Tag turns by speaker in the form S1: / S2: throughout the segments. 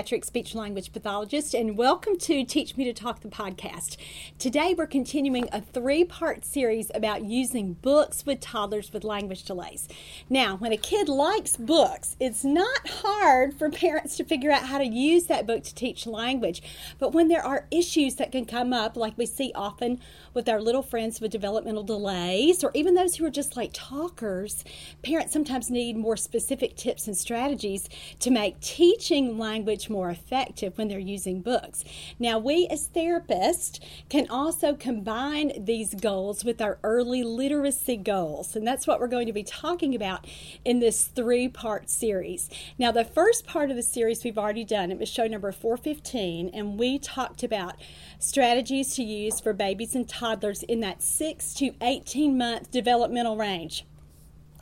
S1: Pediatric speech language pathologist, and welcome to Teach Me to Talk the podcast. Today we're continuing a three part series about using books with toddlers with language delays. Now, when a kid likes books, it's not hard for parents to figure out how to use that book to teach language. But when there are issues that can come up, like we see often with our little friends with developmental delays, or even those who are just like talkers, parents sometimes need more specific tips and strategies to make teaching language more effective when they're using books. Now, we as therapists can also combine these goals with our early literacy goals, and that's what we're going to be talking about in this three part series. Now, the first part of the series we've already done, it was show number 415, and we talked about strategies to use for babies and toddlers in that 6 to 18 month developmental range.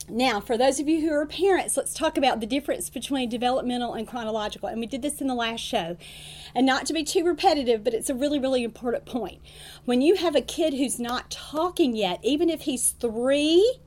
S1: Now, for those of you who are parents, let's talk about the difference between developmental and chronological. And we did this in the last show. And not to be too repetitive, but it's a really, really important point. When you have a kid who's not talking yet, even if he's three,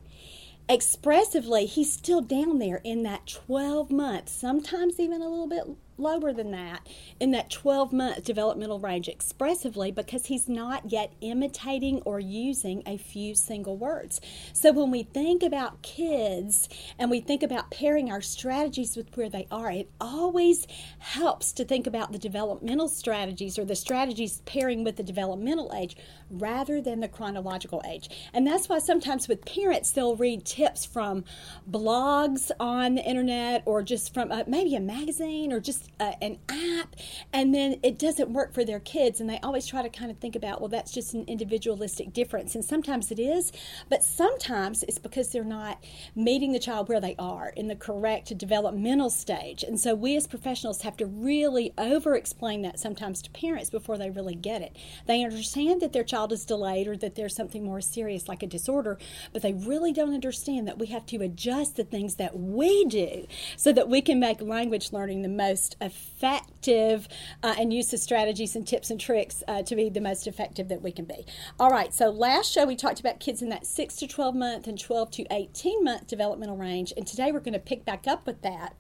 S1: expressively, he's still down there in that 12 months, sometimes even a little bit lower than that in that 12 month developmental range expressively because he's not yet imitating or using a few single words. So when we think about kids and we think about pairing our strategies with where they are, it always helps to think about the developmental strategies or the strategies pairing with the developmental age rather than the chronological age. And that's why sometimes with parents, they'll read tips from blogs on the internet or just from uh, maybe a magazine or just uh, an app, and then it doesn't work for their kids. And they always try to kind of think about, well, that's just an individualistic difference. And sometimes it is, but sometimes it's because they're not meeting the child where they are in the correct developmental stage. And so we as professionals have to really over explain that sometimes to parents before they really get it. They understand that their child is delayed or that there's something more serious like a disorder, but they really don't understand that we have to adjust the things that we do so that we can make language learning the most effective uh, and use the strategies and tips and tricks uh, to be the most effective that we can be. All right, so last show we talked about kids in that 6 to 12 month and 12 to 18 month developmental range, and today we're going to pick back up with that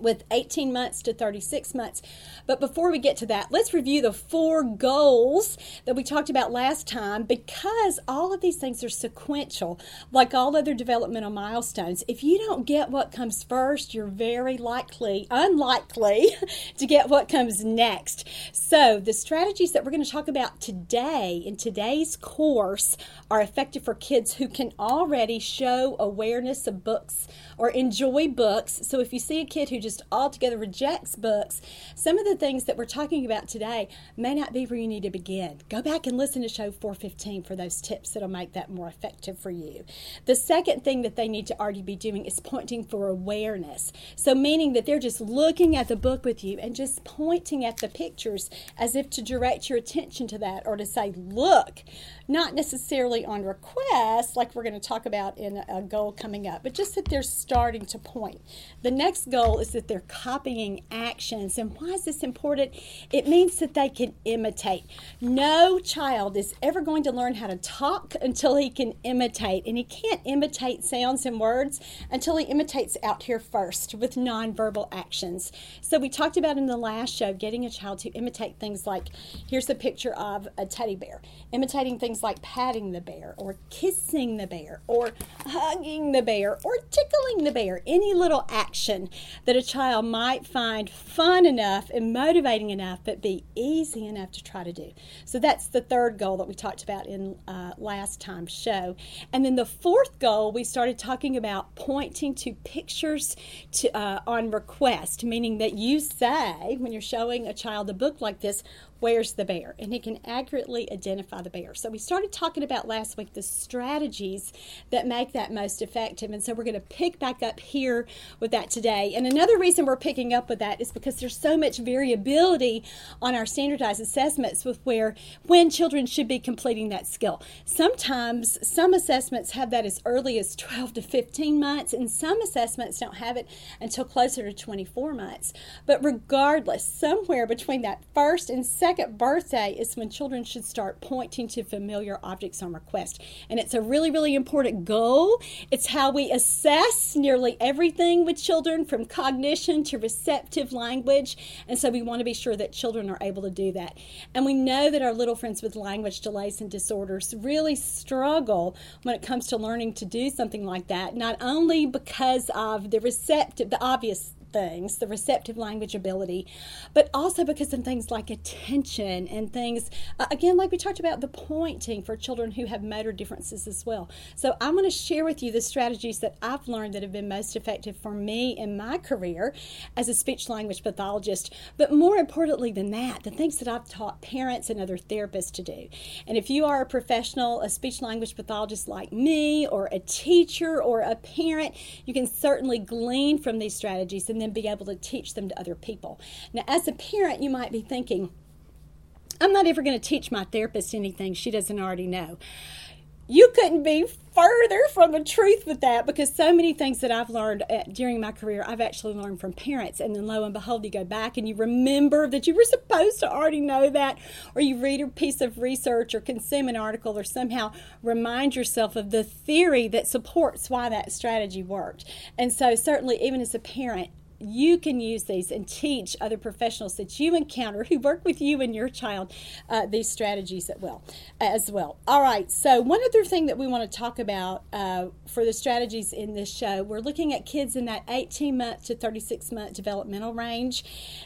S1: with 18 months to 36 months. But before we get to that, let's review the four goals that we talked about last time because all of these things are sequential, like all other developmental milestones. If you don't get what comes first, you're very likely, unlikely, to get what comes next. So, the strategies that we're going to talk about today in today's course are effective for kids who can already show awareness of books or enjoy books. So, if you see a kid who just altogether rejects books, some of the things that we're talking about today may not be where you need to begin. Go back and listen to show 415 for those tips that'll make that more effective for you. The second thing that they need to already be doing is pointing for awareness. So, meaning that they're just looking at the book with you and just pointing at the pictures as if to direct your attention to that or to say, look, not necessarily on request, like we're going to talk about in a goal coming up, but just that they're starting to point. The next goal is that they're copying actions. And why is this important? It means that they can imitate. No child is ever going to learn how to talk until he can imitate. And he can't imitate sounds and words until he imitates out here first with nonverbal actions. So we talked about in the last show getting a child to imitate things like here's a picture of a teddy bear, imitating things like patting the bear or kissing the bear or hugging the bear or tickling the bear. Any little action that a child might find fun enough and motivating enough, but be easy enough to try to do. So that's the third goal that we talked about in uh, last time's show. And then the fourth goal, we started talking about pointing to pictures to, uh, on request, meaning that you say, when you're showing a child a book like this, where's the bear? And he can accurately identify the bear. So we started talking about last week the strategies that make that most effective. And so we're going to pick back up here with that today. And another reason we're picking up with that is because there's so much variability on our standardized assessments with where when children should be completing that skill. Sometimes some assessments have that as early as 12 to 15 months, and some assessments don't have it until closer to 24 months. But regardless, somewhere between that first and second second birthday is when children should start pointing to familiar objects on request. And it's a really, really important goal. It's how we assess nearly everything with children from cognition to receptive language. And so we want to be sure that children are able to do that. And we know that our little friends with language delays and disorders really struggle when it comes to learning to do something like that, not only because of the receptive, the obvious things, the receptive language ability, but also because of things like attention and things, uh, again, like we talked about, the pointing for children who have motor differences as well. So I'm going to share with you the strategies that I've learned that have been most effective for me in my career as a speech language pathologist, but more importantly than that, the things that I've taught parents and other therapists to do. And if you are a professional, a speech language pathologist like me, or a teacher or a parent, you can certainly glean from these strategies and and then be able to teach them to other people. Now, as a parent, you might be thinking, I'm not ever going to teach my therapist anything she doesn't already know. You couldn't be further from the truth with that because so many things that I've learned uh, during my career, I've actually learned from parents. And then lo and behold, you go back and you remember that you were supposed to already know that, or you read a piece of research or consume an article or somehow remind yourself of the theory that supports why that strategy worked. And so, certainly, even as a parent, you can use these and teach other professionals that you encounter who work with you and your child uh, these strategies as well. As well. All right. So one other thing that we want to talk about uh, for the strategies in this show, we're looking at kids in that 18 month to 36 month developmental range,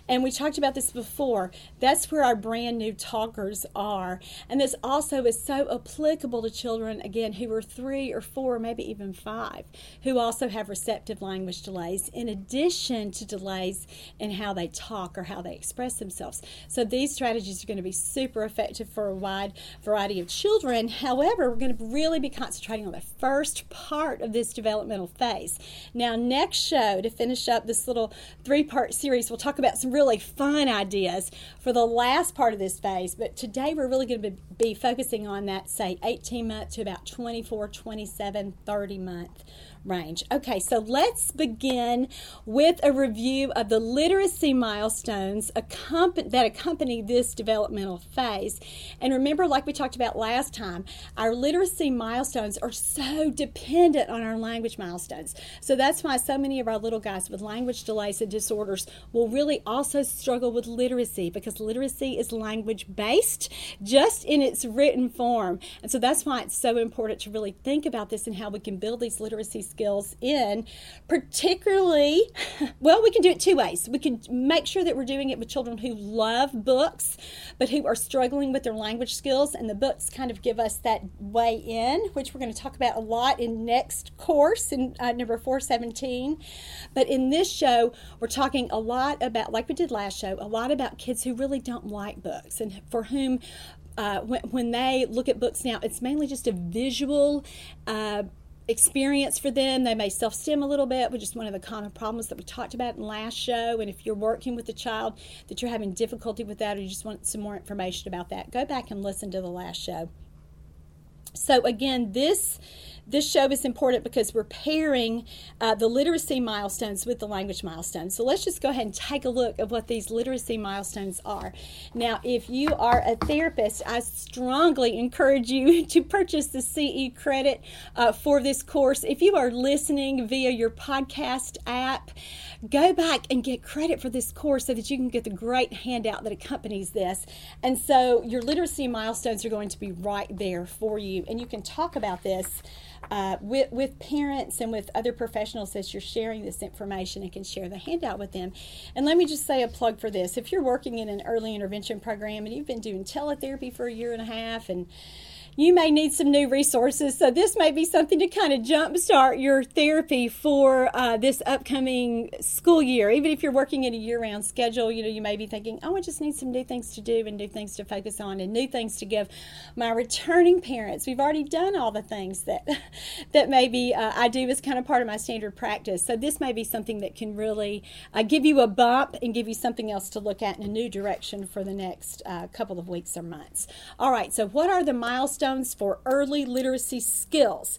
S1: and we talked about this before. That's where our brand new talkers are, and this also is so applicable to children again who are three or four, maybe even five, who also have receptive language delays. In addition to delays in how they talk or how they express themselves. So these strategies are going to be super effective for a wide variety of children. However, we're going to really be concentrating on the first part of this developmental phase. Now, next show, to finish up this little three part series, we'll talk about some really fun ideas for the last part of this phase. But today, we're really going to be focusing on that, say, 18 month to about 24, 27, 30 month range. Okay, so let's begin with a review of the literacy milestones that accompany this developmental phase. And remember, like we talked about last time, our literacy milestones are so dependent on our language milestones. So that's why so many of our little guys with language delays and disorders will really also struggle with literacy because literacy is language based just in its written form. And so that's why it's so important to really think about this and how we can build these literacy skills in, particularly, well, we can do it two ways. We can make sure that we're doing it with children who love books, but who are struggling with their language skills, and the books kind of give us that way in, which we're going to talk about a lot in next course in uh, number 417. But in this show, we're talking a lot about, like we did last show, a lot about kids who really don't like books and for whom uh, when, when, they look at books now, it's mainly just a visual uh, experience for them. They may self stim a little bit, which is one of the common problems that we talked about in last show. And if you're working with a child that you're having difficulty with that or you just want some more information about that, go back and listen to the last show. So, again, this this show is important because we're pairing uh, the literacy milestones with the language milestones. So let's just go ahead and take a look at what these literacy milestones are. Now, if you are a therapist, I strongly encourage you to purchase the CE credit uh, for this course. If you are listening via your podcast app, go back and get credit for this course so that you can get the great handout that accompanies this. And so your literacy milestones are going to be right there for you. And you can talk about this uh, with, with parents and with other professionals as you're sharing this information and can share the handout with them. And let me just say a plug for this. If you're working in an early intervention program and you've been doing teletherapy for a year and a half and you may need some new resources. So, this may be something to kind of jumpstart your therapy for uh, this upcoming school year. Even if you're working in a year round schedule, you know, you may be thinking, oh, I just need some new things to do and new things to focus on and new things to give my returning parents. We've already done all the things that, that maybe uh, I do as kind of part of my standard practice. So, this may be something that can really uh, give you a bump and give you something else to look at in a new direction for the next uh, couple of weeks or months. All right, so what are the milestones? For early literacy skills.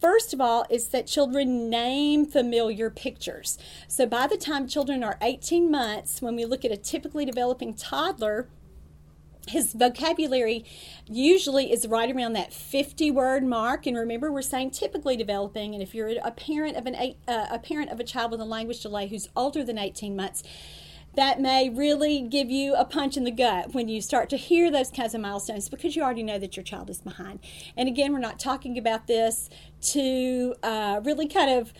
S1: First of all, is that children name familiar pictures. So by the time children are 18 months, when we look at a typically developing toddler, his vocabulary usually is right around that 50 word mark and remember we're saying typically developing and if you're a parent of an eight, uh, a parent of a child with a language delay who's older than 18 months that may really give you a punch in the gut when you start to hear those kinds of milestones because you already know that your child is behind and again we're not talking about this to uh, really kind of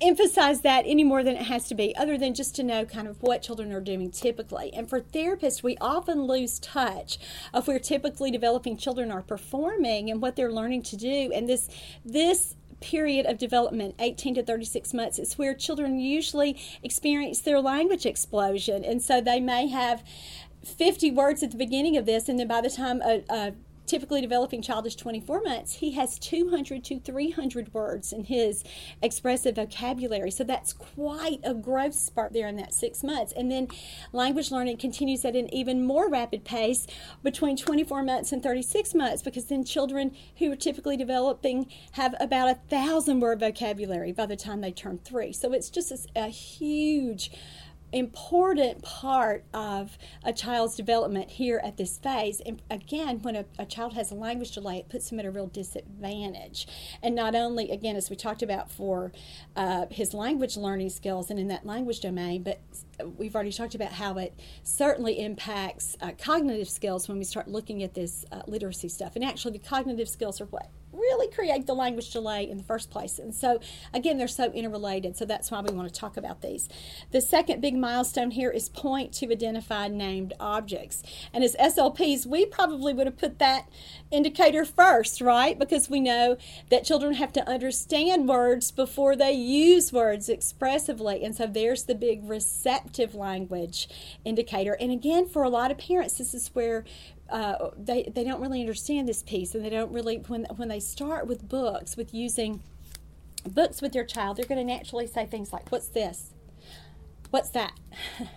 S1: emphasize that any more than it has to be, other than just to know kind of what children are doing typically. And for therapists, we often lose touch of where typically developing children are performing and what they're learning to do. And this this period of development 18 to 36 months is where children usually experience their language explosion. And so they may have 50 words at the beginning of this and then by the time a, a typically developing child is 24 months, he has 200 to 300 words in his expressive vocabulary. So that's quite a growth spurt there in that six months. And then language learning continues at an even more rapid pace between 24 months and 36 months because then children who are typically developing have about a thousand word vocabulary by the time they turn three. So it's just a, a huge important part of a child's development here at this phase. And again, when a, a, child has a language delay, it puts him at a real disadvantage. And not only, again, as we talked about for uh, his language learning skills and in that language domain, but we've already talked about how it certainly impacts uh, cognitive skills when we start looking at this uh, literacy stuff. And actually, the cognitive skills are what really create the language delay in the first place. And so, again, they're so interrelated. So that's why we want to talk about these. The second big milestone here is point to identified named objects. And as SLPs, we probably would have put that indicator first, right? Because we know that children have to understand words before they use words expressively. And so there's the big receptive language indicator. And again, for a lot of parents, this is where uh, they they don't really understand this piece, and they don't really when when they start with books with using books with their child, they're going to naturally say things like, "What's this? What's that?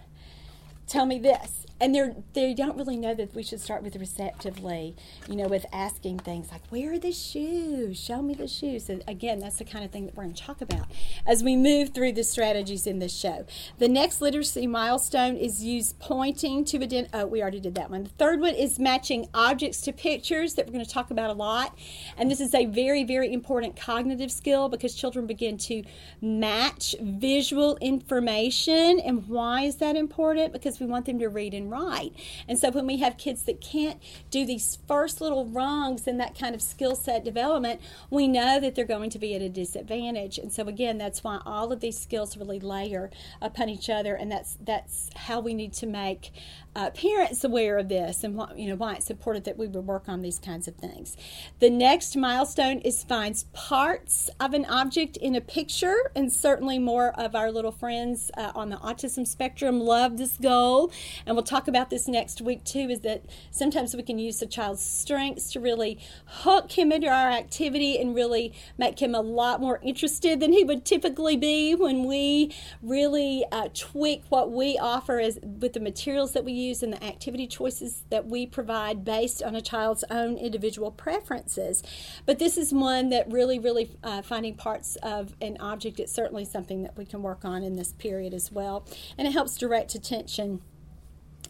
S1: Tell me this." And they're they don't really know that we should start with receptively you know with asking things like where are the shoes? Show me the shoes. And again that's the kind of thing that we're going to talk about as we move through the strategies in this show. The next literacy milestone is use pointing to identify oh we already did that one. The third one is matching objects to pictures that we're going to talk about a lot. And this is a very very important cognitive skill because children begin to match visual information. And why is that important? Because we want them to read and write. And so when we have kids that can't do these first little rungs in that kind of skill set development, we know that they're going to be at a disadvantage. And so again, that's why all of these skills really layer upon each other, and that's that's how we need to make uh, parents aware of this and why, you know why it's important that we would work on these kinds of things. The next milestone is finds parts of an object in a picture, and certainly more of our little friends uh, on the autism spectrum love this goal. And we'll talk about this next week too. Is that sometimes we can use the child's strengths to really hook him into our activity and really make him a lot more interested than he would typically be when we really uh, tweak what we offer as with the materials that we use and the activity choices that we provide based on a child's own individual preferences. But this is one that really, really uh, finding parts of an object is certainly something that we can work on in this period as well. And it helps direct attention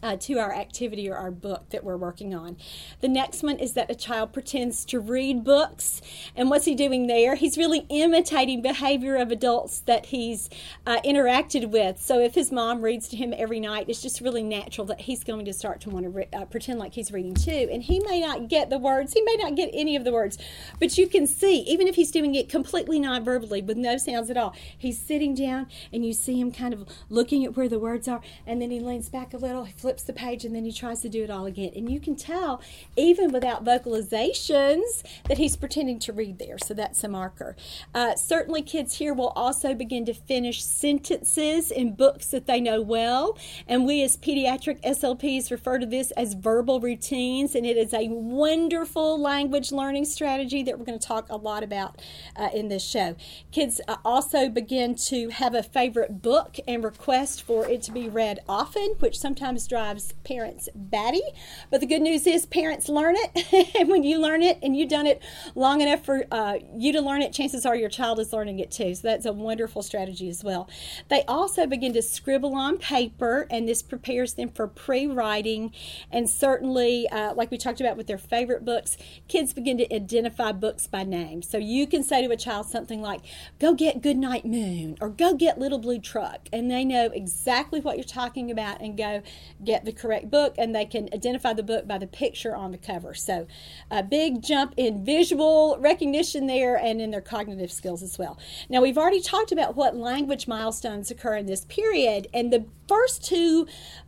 S1: uh, to our activity or our book that we're working on. The next one is that a child pretends to read books. And what's he doing there? He's really imitating behavior of adults that he's uh, interacted with. So if his mom reads to him every night, it's just really natural that he's going to start to want to re- uh, pretend like he's reading too. And he may not get the words, he may not get any of the words, but you can see, even if he's doing it completely non verbally with no sounds at all, he's sitting down and you see him kind of looking at where the words are, and then he leans back a little, he flips the page and then he tries to do it all again. And you can tell, even without vocalizations, that he's pretending to read there. So that's a marker. Uh, certainly, kids here will also begin to finish sentences in books that they know well. And we, as pediatric SLPs, refer to this as verbal routines. And it is a wonderful language learning strategy that we're going to talk a lot about uh, in this show. Kids uh, also begin to have a favorite book and request for it to be read often, which sometimes drives drives parents batty. But the good news is parents learn it. and when you learn it and you've done it long enough for uh, you to learn it, chances are your child is learning it too. So that's a wonderful strategy as well. They also begin to scribble on paper, and this prepares them for pre writing. And certainly, uh, like we talked about with their favorite books, kids begin to identify books by name. So you can say to a child something like, Go get Goodnight Moon or Go get Little Blue Truck. And they know exactly what you're talking about and go get the correct book. And they can identify the book by the picture on the cover. So a big jump in visual recognition there and in their cognitive skills as well. Now, we've already talked about what language milestones occur in this period. And the first two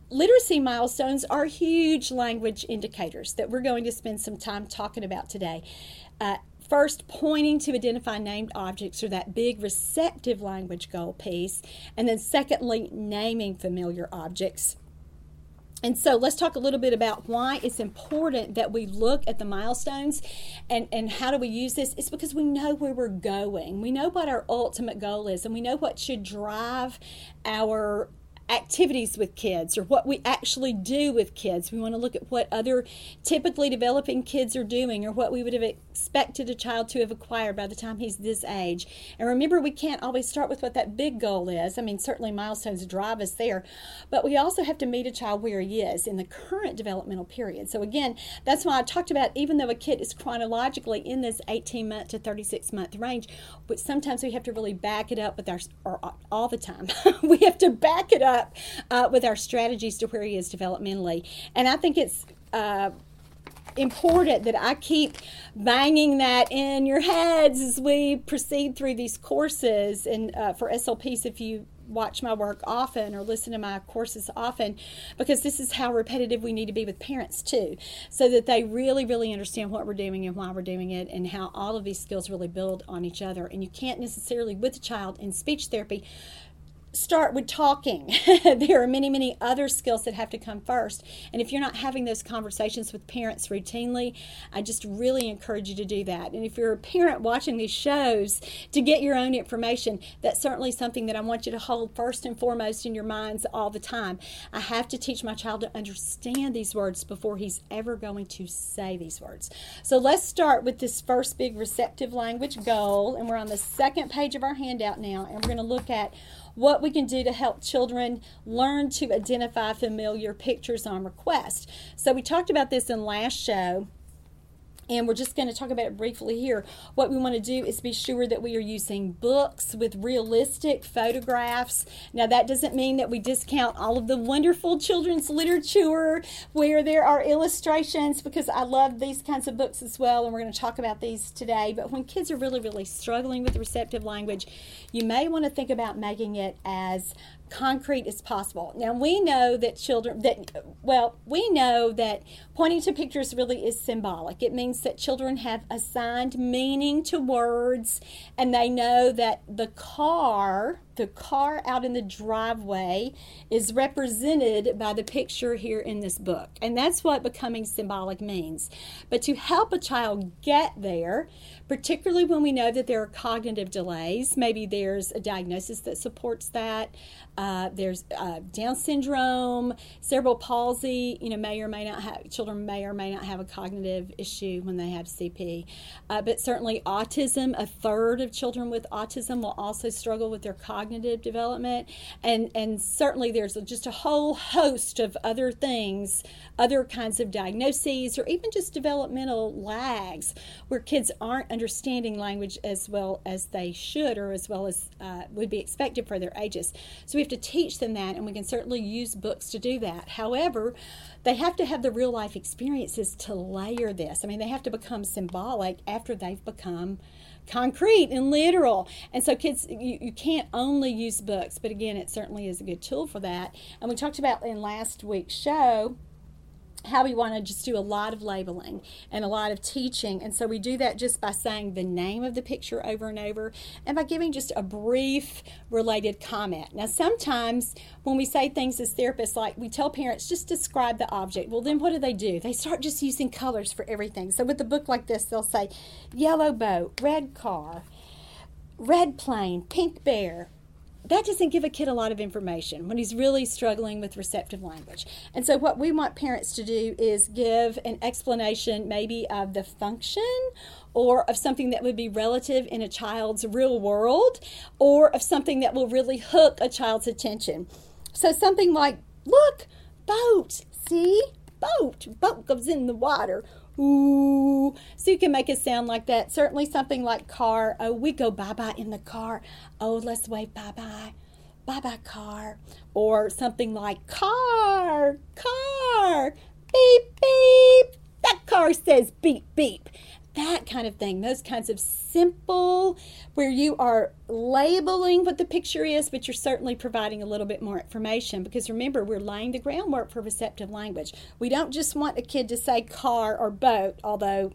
S1: literacy milestones are huge language indicators that we're going to spend some time talking about today. Uh, first, pointing to identify named objects or that big receptive language goal piece, and then secondly, naming familiar objects. And so let's talk a little bit about why it's important that we look at the milestones and, and how do we use this. It's because we know where we're going. We know what our ultimate goal is and we know what should drive our activities with kids or what we actually do with kids. We want to look at what other typically developing kids are doing or what we would have expected a child to have acquired by the time he's this age. And remember, we can't always start with what that big goal is. I mean, certainly milestones drive us there, but we also have to meet a child where he is in the current developmental period. So, again, that's why I talked about even though a kid is chronologically in this 18 month to 36 month range, but sometimes we have to really back it up with our, or all the time, we have to back it up up uh, with our strategies to where he is developmentally. And I think it's uh, important that I keep banging that in your heads as we proceed through these courses. And uh, for SLPs, if you watch my work often or listen to my courses often because this is how repetitive we need to be with parents too so that they really really understand what we're doing and why we're doing it and how all of these skills really build on each other and you can't necessarily with a child in speech therapy start with talking. there are many, many other skills that have to come first. And if you're not having those conversations with parents routinely, I just really encourage you to do that. And if you're a parent watching these shows to get your own information, that's certainly something that I want you to hold first and foremost in your minds all the time. I have to teach my child to understand these words before he's ever going to say these words. So let's start with this first big receptive language goal. And we're on the second page of our handout now, and we're going to look at what we can do to help children learn to identify familiar pictures on request. So we talked about this in last show and we're just going to talk about it briefly here. What we want to do is be sure that we are using books with realistic photographs. Now, that doesn't mean that we discount all of the wonderful children's literature where there are illustrations, because I love these kinds of books as well, and we're going to talk about these today. But when kids are really, really struggling with receptive language, you may want to think about making it as concrete as possible. Now we know that children that well, we know that pointing to pictures really is symbolic. It means that children have assigned meaning to words and they know that the car, the car out in the driveway is represented by the picture here in this book. And that's what becoming symbolic means. But to help a child get there, particularly when we know that there are cognitive delays. Maybe there's a diagnosis that supports that. Uh, there's uh, Down syndrome, cerebral palsy. You know, may or may not have children may or may not have a cognitive issue when they have CP. Uh, but certainly autism. A third of children with autism will also struggle with their cognitive development, and and certainly there's just a whole host of other things, other kinds of diagnoses, or even just developmental lags where kids aren't understanding language as well as they should or as well as uh, would be expected for their ages. So we have to teach them that, and we can certainly use books to do that. However, they have to have the real life experiences to layer this. I mean, they have to become symbolic after they've become concrete and literal. And so, kids, you, you can't only use books, but again, it certainly is a good tool for that. And we talked about in last week's show how we want to just do a lot of labeling and a lot of teaching. And so we do that just by saying the name of the picture over and over and by giving just a brief related comment. Now, sometimes when we say things as therapists, like we tell parents, just describe the object. Well, then what do they do? They start just using colors for everything. So with a book like this, they'll say yellow boat, red car, red plane, pink bear, that doesn't give a kid a lot of information when he's really struggling with receptive language. And so, what we want parents to do is give an explanation, maybe of the function or of something that would be relative in a child's real world or of something that will really hook a child's attention. So, something like, look, boat, see? Boat, boat goes in the water. Ooh. So you can make it sound like that. Certainly something like car. Oh, we go bye bye in the car. Oh, let's wave bye bye. Bye bye, car. Or something like car, car, beep, beep. That car says beep, beep that kind of thing, those kinds of simple, where you are labeling what the picture is, but you're certainly providing a little bit more information. Because remember, we're laying the groundwork for receptive language. We don't just want a kid to say car or boat, although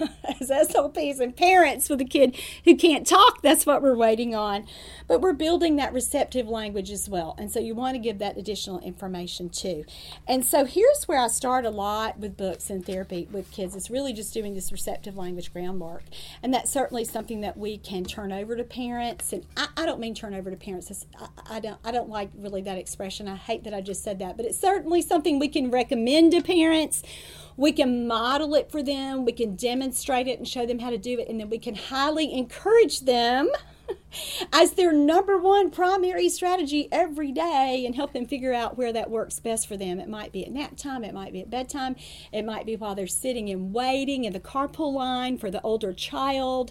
S1: as SLPs and parents with a kid who can't talk, that's what we're waiting on. But we're building that receptive language as well. And so you want to give that additional information too. And so here's where I start a lot with books and therapy with kids. It's really just doing this receptive language groundwork. And that's certainly something that we can turn over to parents. And I, I don't mean turn over to parents. I, I, don't I don't like really that expression. I hate that I just said that. But it's certainly something we can recommend to parents we can model it for them, we can demonstrate it and show them how to do it, and then we can highly encourage them as their number one primary strategy every day and help them figure out where that works best for them. It might be at nap time, it might be at bedtime, it might be while they're sitting and waiting in the carpool line for the older child.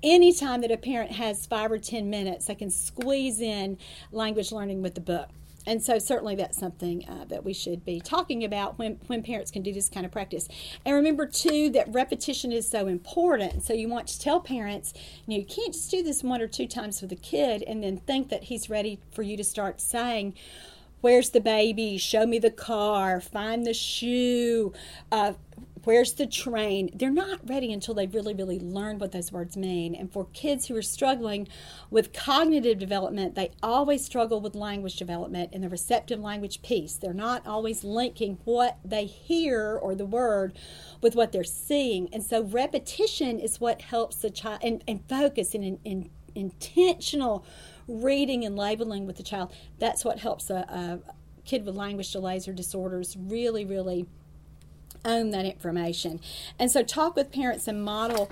S1: Anytime that a parent has five or 10 minutes, they can squeeze in language learning with the book and so certainly that's something uh, that we should be talking about when, when parents can do this kind of practice. And remember too that repetition is so important. So you want to tell parents you know you can't just do this one or two times with a kid and then think that he's ready for you to start saying where's the baby? Show me the car. Find the shoe. Uh, Where's the train? They're not ready until they've really, really learned what those words mean. And for kids who are struggling with cognitive development, they always struggle with language development in the receptive language piece. They're not always linking what they hear or the word with what they're seeing. And so repetition is what helps the child and, and focus and, and intentional reading and labeling with the child. That's what helps a, a kid with language delays or disorders really, really own that information. And so talk with parents and model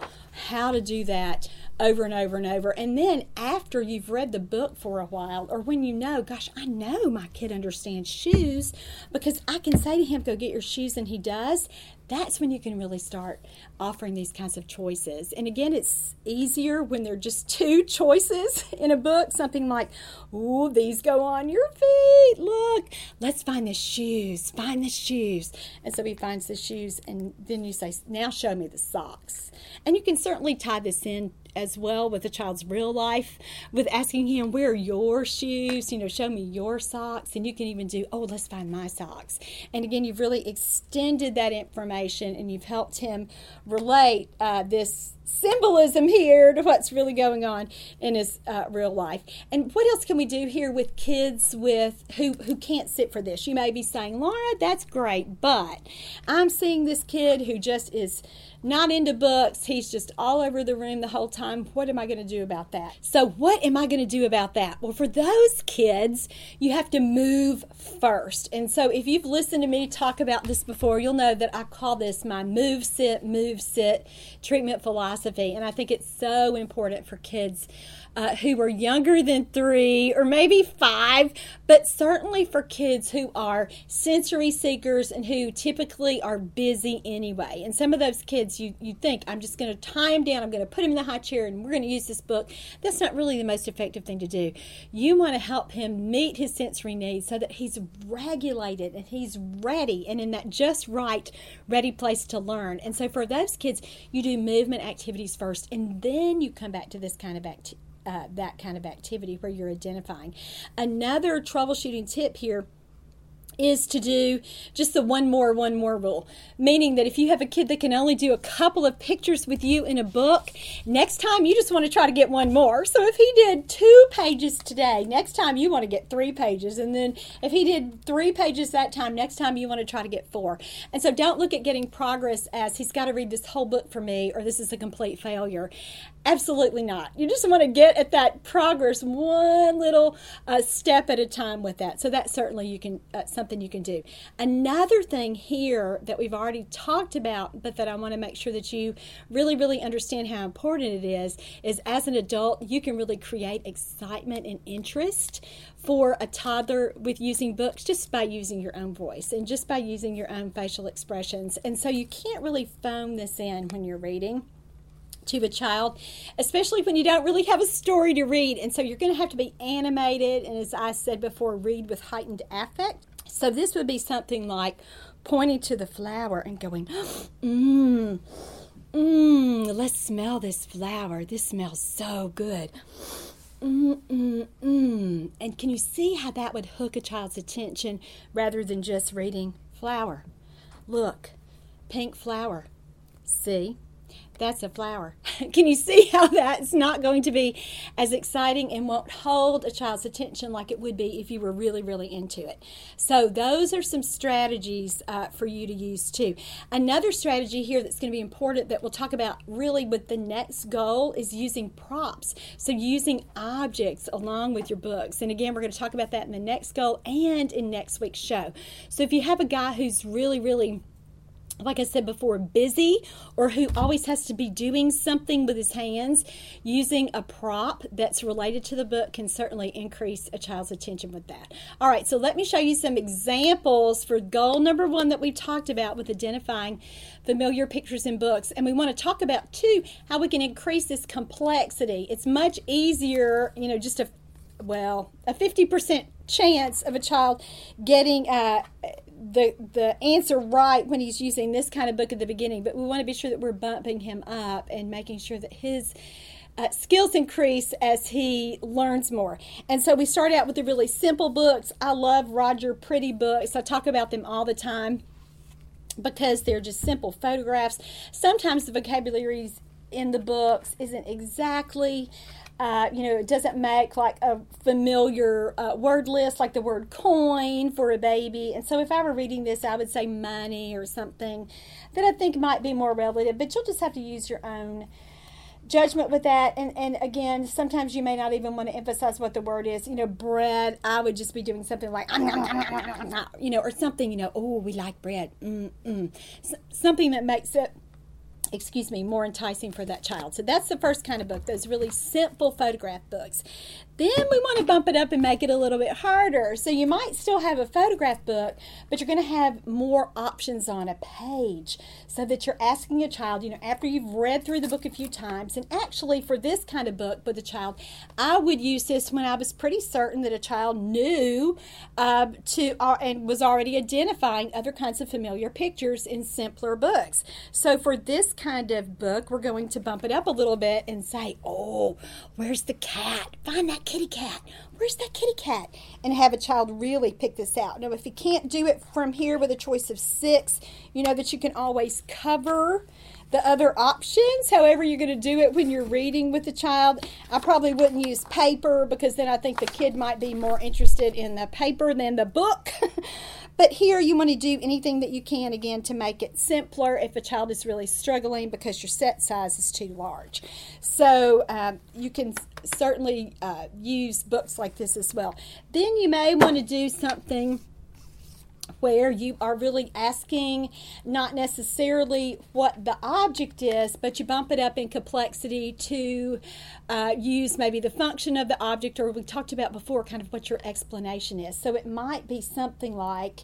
S1: how to do that over and over and over. And then after you've read the book for a while, or when you know, gosh, I know my kid understands shoes because I can say to him, go get your shoes, and he does, that's when you can really start offering these kinds of choices. And again, it's easier when there are just two choices in a book. Something like, oh, these go on your feet. Look, let's find the shoes. Find the shoes. And so he finds the shoes, and then you say, now show me the socks. And you can certainly tie this in as well with a child's real life with asking him where are your shoes you know show me your socks. And you can even do oh let's find my socks. And again you've really extended that information and you've helped him relate uh, this symbolism here to what's really going on in his uh, real life. And what else can we do here with kids with who who can't sit for this? You may be saying, Laura, that's great, but I'm seeing this kid who just is not into books. He's just all over the room the whole time. What am I going to do about that? So, what am I going to do about that? Well, for those kids, you have to move first. And so, if you've listened to me talk about this before, you'll know that I call this my move, sit, move, sit treatment philosophy. And I think it's so important for kids uh, who are younger than three or maybe five, but certainly for kids who are sensory seekers and who typically are busy anyway. And some of those kids, you, you think, I'm just going to tie him down, I'm going to put him in the high chair, and we're going to use this book. That's not really the most effective thing to do. You want to help him meet his sensory needs so that he's regulated and he's ready and in that just right, ready place to learn. And so for those kids, you do movement activities first, and then you come back to this kind of uh, that kind of activity where you're identifying. Another troubleshooting tip here is to do just the one more, one more rule. Meaning that if you have a kid that can only do a couple of pictures with you in a book, next time you just want to try to get one more. So if he did two pages today, next time you want to get three pages. And then if he did three pages that time, next time you want to try to get four. And so don't look at getting progress as he's got to read this whole book for me or this is a complete failure. Absolutely not. You just want to get at that progress one little uh, step at a time with that. So that's certainly you can uh, something you can do. Another thing here that we've already talked about, but that I want to make sure that you really, really understand how important it is, is as an adult you can really create excitement and interest for a toddler with using books just by using your own voice and just by using your own facial expressions. And so you can't really phone this in when you're reading to a child, especially when you don't really have a story to read. And so you're going to have to be animated and, as I said before, read with heightened affect. So this would be something like pointing to the flower and going, mmm, mmm, let's smell this flower. This smells so good. Mm, mm, mm. And can you see how that would hook a child's attention rather than just reading flower? Look, pink flower. See? That's a flower. Can you see how that's not going to be as exciting and won't hold a child's attention like it would be if you were really, really into it? So, those are some strategies uh, for you to use too. Another strategy here that's going to be important that we'll talk about really with the next goal is using props. So, using objects along with your books. And again, we're going to talk about that in the next goal and in next week's show. So, if you have a guy who's really, really like I said before, busy or who always has to be doing something with his hands, using a prop that's related to the book can certainly increase a child's attention with that. All right, so let me show you some examples for goal number one that we've talked about with identifying familiar pictures in books. And we want to talk about, too, how we can increase this complexity. It's much easier, you know, just a, well, a 50% chance of a child getting. Uh, the the answer right when he's using this kind of book at the beginning, but we want to be sure that we're bumping him up and making sure that his uh, skills increase as he learns more. And so we start out with the really simple books. I love Roger Priddy books. I talk about them all the time because they're just simple photographs. Sometimes the vocabulary in the books isn't exactly uh, you know, it doesn't make like a familiar uh, word list like the word coin for a baby. And so if I were reading this, I would say money or something that I think might be more relative, but you'll just have to use your own judgment with that and and again sometimes you may not even want to emphasize what the word is you know bread i would just be doing something like you know or something you know oh we like bread Mm-mm. something that makes it excuse me, more enticing for that child. So that's the first kind of book, those really simple photograph books. Then we want to bump it up and make it a little bit harder. So you might still have a photograph book, but you're going to have more options on a page so that you're asking a child, you know, after you've read through the book a few times, and actually for this kind of book with a child, I would use this when I was pretty certain that a child knew uh, to uh, and was already identifying other kinds of familiar pictures in simpler books. So for this kind of book, we're going to bump it up a little bit and say, oh, where's the cat? Find that kitty cat. Where's that kitty cat? And have a child really pick this out. Now, if you can't do it from here with a choice of six, you know that you can always cover the other options, however, you're going to do it when you're reading with the child. I probably wouldn't use paper because then I think the kid might be more interested in the paper than the book. But here you want to do anything that you can again to make it simpler if a child is really struggling because your set size is too large. So um, you can certainly uh, use books like this as well. Then you may want to do something where you are really asking not necessarily what the object is, but you bump it up in complexity to uh, use maybe the function of the object, or we talked about before, kind of what your explanation is. So it might be something like,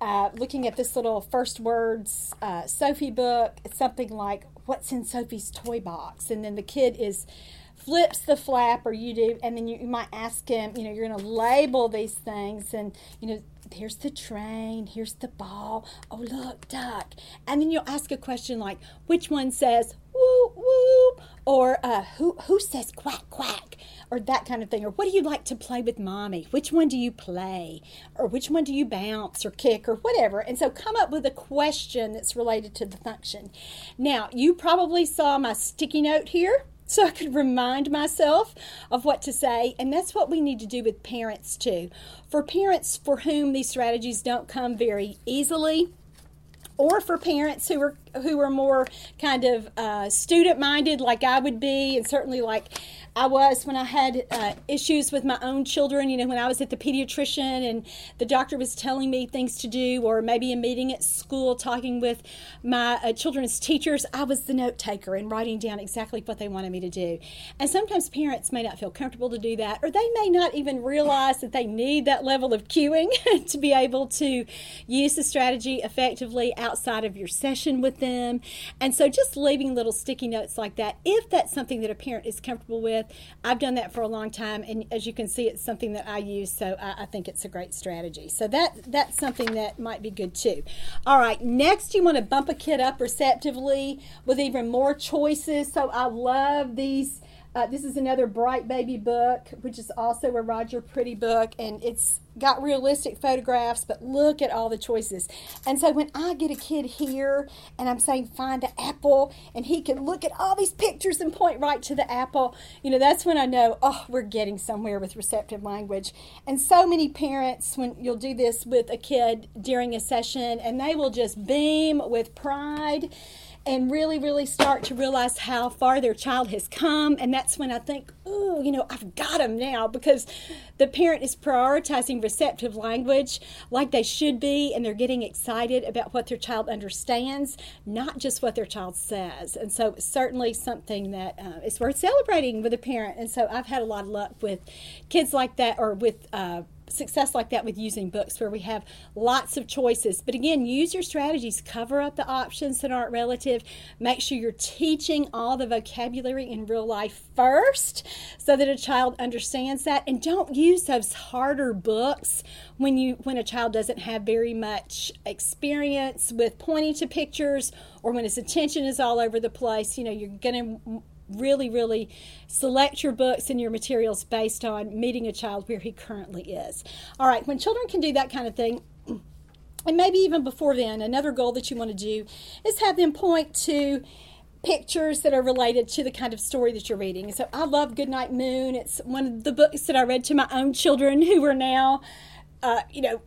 S1: uh, looking at this little first words uh, Sophie book, something like, What's in Sophie's toy box? And then the kid is flips the flap or you do and then you, you might ask him you know you're going to label these things and you know here's the train, here's the ball. Oh, look, duck. And then you'll ask a question like, which one says whoop, whoop? Or uh, who, who says quack, quack? Or that kind of thing. Or what do you like to play with mommy? Which one do you play? Or which one do you bounce or kick or whatever? And so come up with a question that's related to the function. Now, you probably saw my sticky note here so I could remind myself of what to say. And that's what we need to do with parents too. For parents for whom these strategies don't come very easily, or for parents who are who are more kind of uh, student minded, like I would be, and certainly like I was when I had uh, issues with my own children. You know, when I was at the pediatrician and the doctor was telling me things to do, or maybe a meeting at school talking with my uh, children's teachers, I was the note taker and writing down exactly what they wanted me to do. And sometimes parents may not feel comfortable to do that, or they may not even realize that they need that level of cueing to be able to use the strategy effectively outside of your session with them. And so just leaving little sticky notes like that, if that's something that a parent is comfortable with, I've done that for a long time, and as you can see, it's something that I use, so I, I think it's a great strategy. So that that's something that might be good too. All right, next you want to bump a kid up receptively with even more choices. So I love these. Uh, this is another Bright Baby book, which is also a Roger Priddy book, and it's got realistic photographs, but look at all the choices. And so when I get a kid here and I'm saying find an apple, and he can look at all these pictures and point right to the apple, you know, that's when I know, oh, we're getting somewhere with receptive language. And so many parents, when you'll do this with a kid during a session, and they will just beam with pride and really, really start to realize how far their child has come. And that's when I think, oh, you know, I've got them now because the parent is prioritizing receptive language like they should be, and they're getting excited about what their child understands, not just what their child says. And so, certainly something that uh, is worth celebrating with a parent. And so, I've had a lot of luck with kids like that or with. Uh, success like that with using books where we have lots of choices. But again, use your strategies, cover up the options that aren't relative, make sure you're teaching all the vocabulary in real life first so that a child understands that. And don't use those harder books when you when a child doesn't have very much experience with pointing to pictures or when his attention is all over the place. You know you're going to really, really select your books and your materials based on meeting a child where he currently is. All right, when children can do that kind of thing, and maybe even before then, another goal that you want to do is have them point to pictures that are related to the kind of story that you're reading. So I love Goodnight Moon. It's one of the books that I read to my own children who are now uh, you know,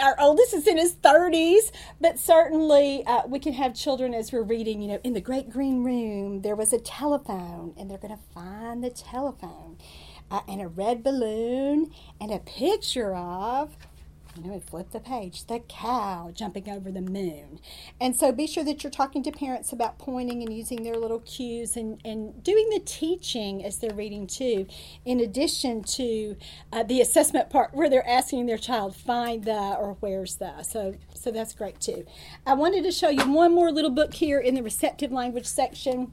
S1: our oldest is in his 30s, but certainly uh, we can have children as we're reading, you know, in the great green room, there was a telephone, and they're going to find the telephone uh, and a red balloon and a picture of you know, flip the page, the cow jumping over the moon. And so be sure that you're talking to parents about pointing and using their little cues and, and doing the teaching as they're reading too, in addition to uh, the assessment part where they're asking their child, find the or where's the. So, so that's great too. I wanted to show you one more little book here in the receptive language section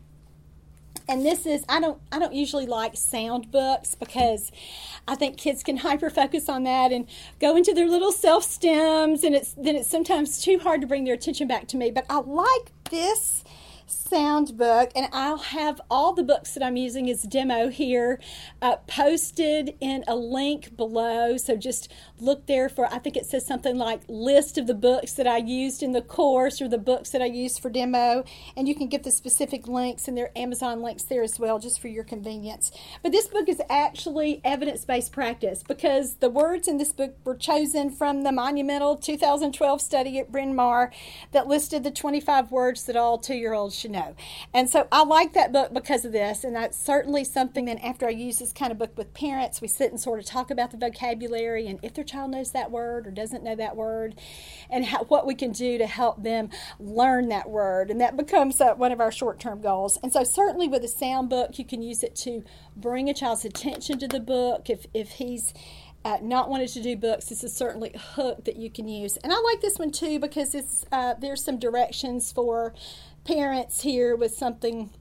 S1: and this is I don't I don't usually like sound books because I think kids can hyper focus on that and go into their little self stims and it's then it's sometimes too hard to bring their attention back to me. But I like this sound book, and I'll have all the books that I'm using as demo here uh, posted in a link below. So just look there for, I think it says something like list of the books that I used in the course or the books that I used for demo, and you can get the specific links and there are Amazon links there as well, just for your convenience. But this book is actually evidence based practice because the words in this book were chosen from the monumental 2012 study at Bryn Mawr that listed the 25 words that all two year olds should know. And so I like that book because of this. And that's certainly something that after I use this kind of book with parents, we sit and sort of talk about the vocabulary and if their child knows that word or doesn't know that word and how, what we can do to help them learn that word. And that becomes uh, one of our short term goals. And so, certainly with a sound book, you can use it to bring a child's attention to the book if, if he's uh, not wanted to do books, this is certainly a hook that you can use. And I like this one too because it's uh, there's some directions for parents here with something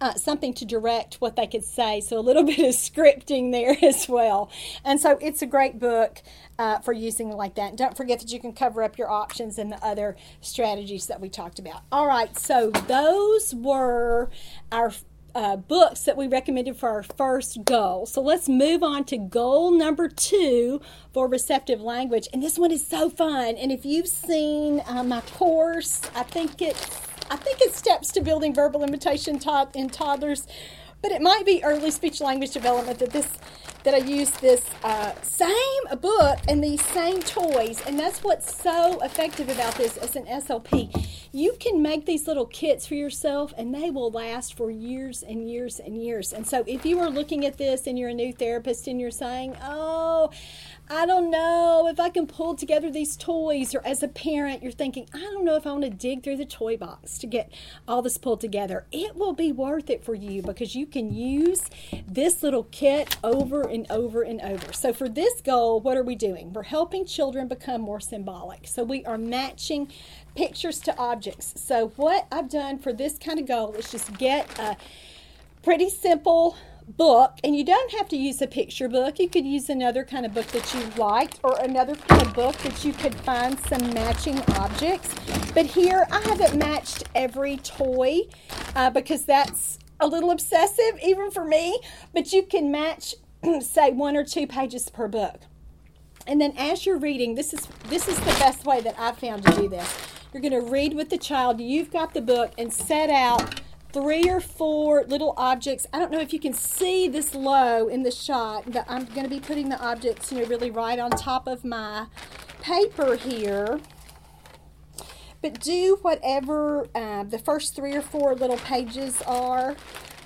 S1: uh, something to direct what they could say. So a little bit of scripting there as well. And so it's a great book uh, for using like that. Don't forget that you can cover up your options and the other strategies that we talked about. All right, so those were our uh, books that we recommended for our first goal. So let's move on to goal number two for receptive language. And this one is so fun. And if you've seen uh, my course, I think it's I think it's steps to building verbal imitation in toddlers, but it might be early speech language development that this that I use this uh, same book and these same toys, and that's what's so effective about this as an SLP. You can make these little kits for yourself, and they will last for years and years and years. And so, if you are looking at this and you're a new therapist and you're saying, "Oh," I don't know if I can pull together these toys. Or as a parent, you're thinking, I don't know if I want to dig through the toy box to get all this pulled together. It will be worth it for you because you can use this little kit over and over and over. So, for this goal, what are we doing? We're helping children become more symbolic. So, we are matching pictures to objects. So, what I've done for this kind of goal is just get a pretty simple book, and you don't have to use a picture book. You could use another kind of book that you liked or another kind of book that you could find some matching objects. But here I haven't matched every toy uh, because that's a little obsessive even for me. But you can match, say, one or two pages per book. And then as you're reading, this is this is the best way that I've found to do this. You're going to read with the child. You've got the book and set out three or four little objects. I don't know if you can see this low in the shot, but I'm going to be putting the objects, you know, really right on top of my paper here. But do whatever uh, the first three or four little pages are,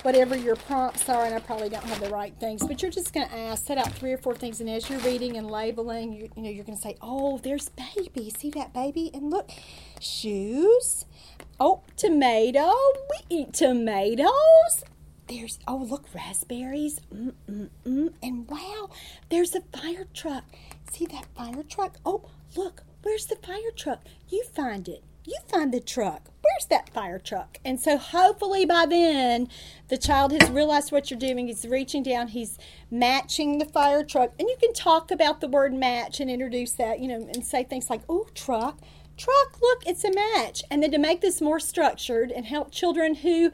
S1: whatever your prompts are, and I probably don't have the right things, but you're just going to ask, set out three or four things, and as you're reading and labeling, you, you know, you're going to say, oh, there's baby. See that baby? And look, shoes Oh, tomato. We eat tomatoes. There's, oh, look, raspberries. Mm-mm-mm. And wow, there's a fire truck. See that fire truck? Oh, look, where's the fire truck? You find it. You find the truck. Where's that fire truck? And so hopefully by then the child has realized what you're doing. He's reaching down, he's matching the fire truck. And you can talk about the word match and introduce that, you know, and say things like, oh, truck truck, look, it's a match. And then to make this more structured and help children who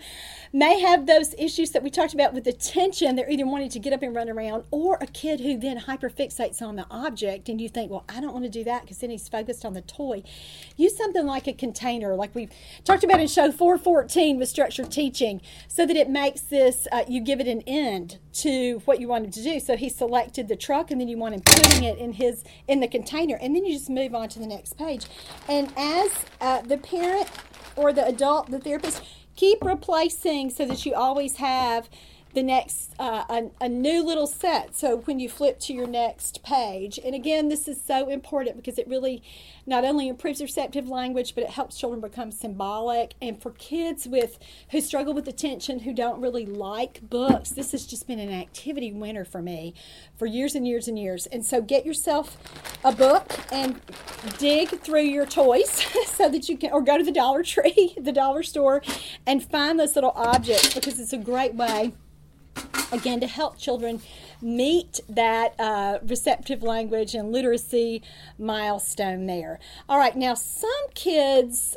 S1: may have those issues that we talked about with attention, they're either wanting to get up and run around, or a kid who then hyperfixates on the object, and you think, well, I don't want to do that because then he's focused on the toy. Use something like a container, like we talked about in show 414 with structured teaching, so that it makes this, uh, you give it an end to what you want him to do. So he selected the truck, and then you want him putting it in his in the container, and then you just move on to the next page. And as uh, the parent or the adult, the therapist, keep replacing so that you always have the next uh, a, a, new little set. So when you flip to your next page and again this is so important because it really not only improves receptive language but it helps children become symbolic. And for kids with who struggle with attention who don't really like books this has just been an activity winner for me for years and years and years. And so get yourself a book and dig through your toys so that you can or go to the dollar tree the dollar store and find those little objects because it's a great way again to help children meet that uh, receptive language and literacy milestone there. All right, now some kids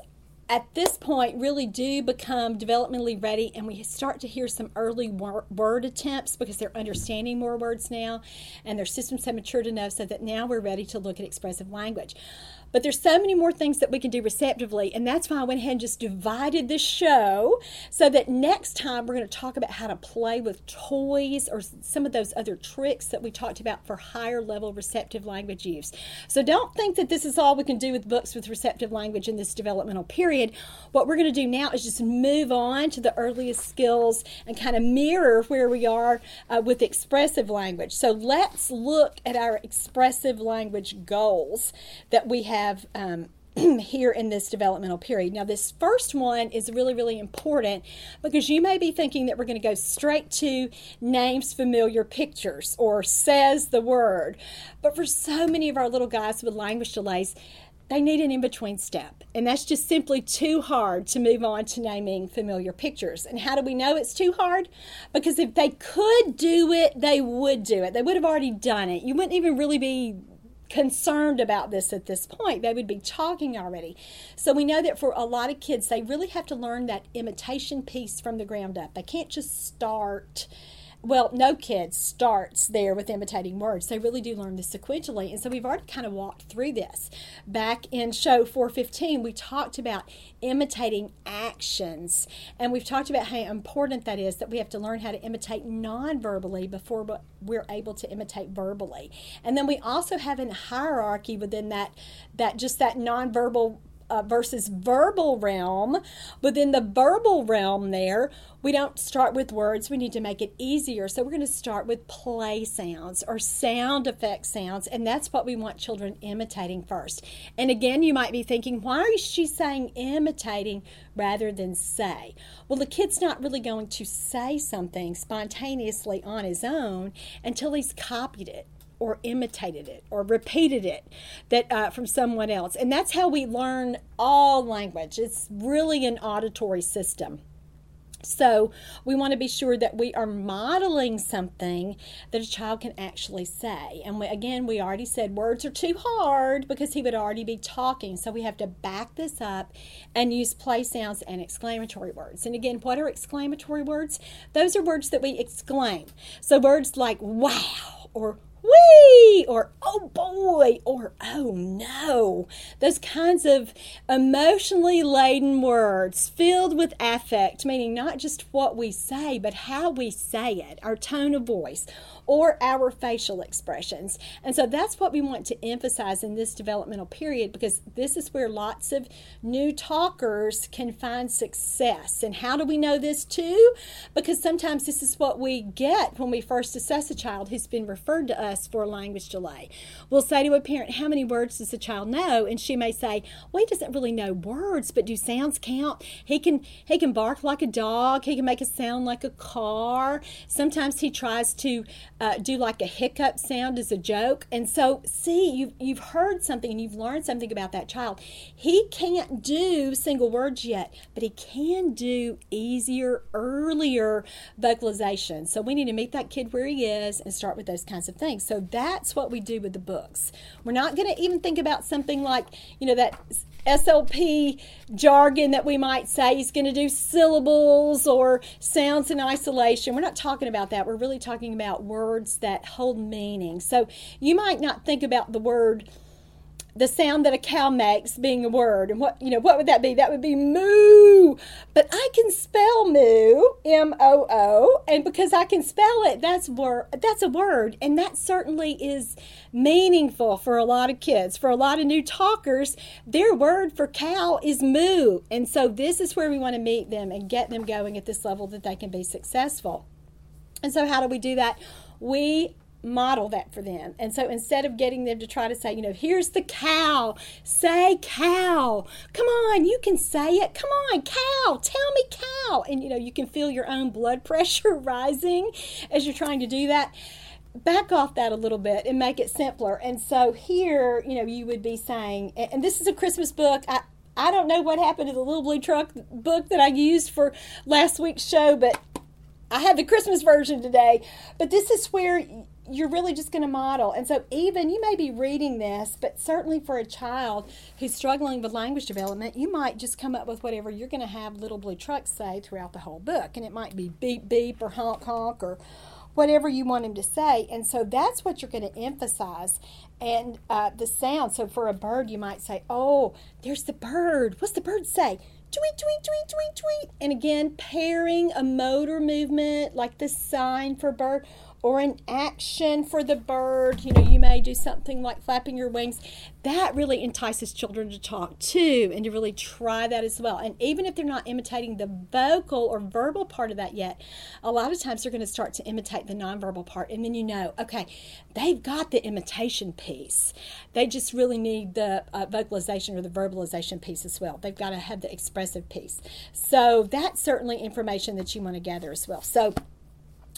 S1: at this point really do become developmentally ready and we start to hear some early wor- word attempts because they're understanding more words now and their systems have matured enough so that now we're ready to look at expressive language but there's so many more things that we can do receptively, and that's why I went ahead and just divided the show so that next time we're going to talk about how to play with toys or some of those other tricks that we talked about for higher level receptive language use. So don't think that this is all we can do with books with receptive language in this developmental period. What we're going to do now is just move on to the earliest skills and kind of mirror where we are uh, with expressive language. So let's look at our expressive language goals that we have have um, here in this developmental period. Now, this first one is really, really important because you may be thinking that we're going to go straight to names familiar pictures or says the word. But for so many of our little guys with language delays, they need an in between step. And that's just simply too hard to move on to naming familiar pictures. And how do we know it's too hard? Because if they could do it, they would do it. They would have already done it. You wouldn't even really be concerned about this at this point. They would be talking already. So we know that for a lot of kids, they really have to learn that imitation piece from the ground up. They can't just start well, no kid starts there with imitating words. They really do learn this sequentially. And so we've already kind of walked through this. Back in show 415, we talked about imitating actions. And we've talked about how important that is that we have to learn how to imitate non verbally before we're able to imitate verbally. And then we also have a hierarchy within that, that just that nonverbal uh, versus verbal realm. Within the verbal realm, there, we don't start with words. We need to make it easier. So we're going to start with play sounds or sound effect sounds. And that's what we want children imitating first. And again, you might be thinking, why is she saying imitating rather than say? Well, the kid's not really going to say something spontaneously on his own until he's copied it or imitated it or repeated it that uh, from someone else and that's how we learn all language it's really an auditory system so, we want to be sure that we are modeling something that a child can actually say. And we, again, we already said words are too hard because he would already be talking. So, we have to back this up and use play sounds and exclamatory words. And again, what are exclamatory words? Those are words that we exclaim. So, words like wow or wee or oh boy! Or oh no. Those kinds of emotionally laden words filled with affect, meaning not just what we say, but how we say it, our tone of voice or our facial expressions. And so that's what we want to emphasize in this developmental period because this is where lots of new talkers can find success. And how do we know this too? Because sometimes this is what we get when we first assess a child who's been referred to us for a language delay. We'll say to a parent, How many words does the child know? And she may say, Well, he doesn't really know words, but do sounds count? He can he can bark like a dog, he can make a sound like a car. Sometimes he tries to uh, do like a hiccup sound as a joke. And so, see, you've, you've heard something and you've learned something about that child. He can't do single words yet, but he can do easier, earlier vocalization. So, we need to meet that kid where he is and start with those kinds of things. So, that's what we do with the books. We're not going to even think about something like, you know, that SLP jargon that we might say. He's going to do syllables or sounds in isolation. We're not talking about that. We're really talking about words that hold meaning. So you might not think about the word the sound that a cow makes being a word. And what you know, what would that be? That would be moo. But I can spell moo, M O O, and because I can spell it, that's word that's a word. And that certainly is meaningful for a lot of kids. For a lot of new talkers, their word for cow is moo. And so this is where we want to meet them and get them going at this level that they can be successful. And so how do we do that? We model that for them. And so instead of getting them to try to say, you know, here's the cow, say cow. Come on, you can say it. Come on, cow, tell me cow. And, you know, you can feel your own blood pressure rising as you're trying to do that. Back off that a little bit and make it simpler. And so here, you know, you would be saying, and this is a Christmas book. I, I don't know what happened to the little blue truck book that I used for last week's show, but I had the Christmas version today. But this is where you're really just going to model. And so, even you may be reading this, but certainly for a child who's struggling with language development, you might just come up with whatever you're going to have Little Blue Truck say throughout the whole book. And it might be beep, beep, or honk, honk, or whatever you want him to say. And so, that's what you're going to emphasize. And uh, the sound. So, for a bird, you might say, Oh, there's the bird. What's the bird say? Tweet, tweet, tweet, tweet, tweet. And again, pairing a motor movement like the sign for bird or an action for the bird. You know, you may do something like flapping your wings. That really entices children to talk too and to really try that as well. And even if they're not imitating the vocal or verbal part of that yet, a lot of times they're going to start to imitate the nonverbal part. And then you know, okay, they've got the imitation piece. They just really need the uh, vocalization or the verbalization piece as well. They've got to have the expressive piece. So that's certainly information that you want to gather as well. So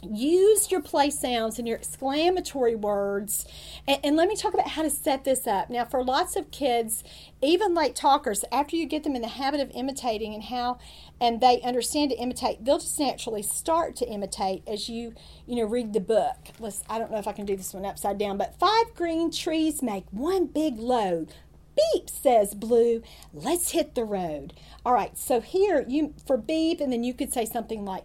S1: use your play sounds and your exclamatory words. And, and, let me talk about how to set this up. Now, for lots of kids, even late talkers, after you get them in the habit of imitating and how and they understand to imitate, they'll just naturally start to imitate as you, you know, read the book. Let's I don't know if I can do this one upside down, but five green trees make one big load. Beep, says Blue. Let's hit the road. All right, so here you for beep, and then you could say something like,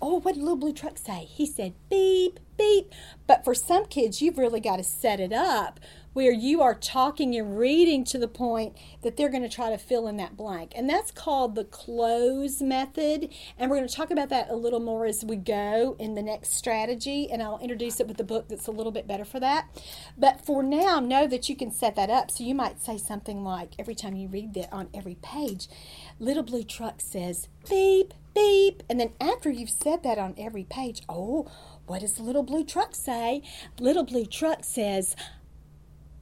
S1: oh, what did little blue truck say? He said beep, beep. But for some kids, you've really got to set it up where you are talking and reading to the point that they're going to try to fill in that blank. And that's called the cloze method. And we're going to talk about that a little more as we go in the next strategy. And I'll introduce it with the book that's a little bit better for that. But for now, know that you can set that up. So you might say something like every time you read that on every page, Little Blue Truck says beep, beep. And then after you've said that on every page, oh, what does little blue truck say? Little blue truck says,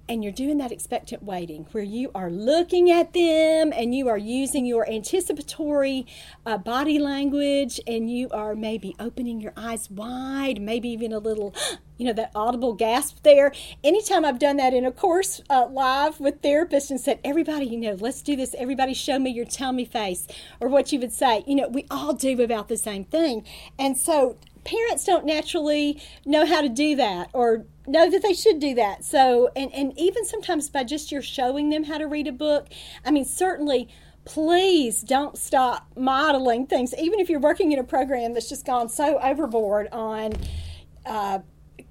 S1: and you're doing that expectant waiting where you are looking at them and you are using your anticipatory uh, body language and you are maybe opening your eyes wide, maybe even a little, you know, that audible gasp there. Anytime I've done that in a course uh, live with therapists and said, everybody, you know, let's do this, everybody show me your tell me face or what you would say, you know, we all do about the same thing. And so parents don't naturally know how to do that or know that they should do that. So, and, and even sometimes by just your showing them how to read a book, I mean, certainly please don't stop modeling things, even if you're working in a program that's just gone so overboard on. Uh,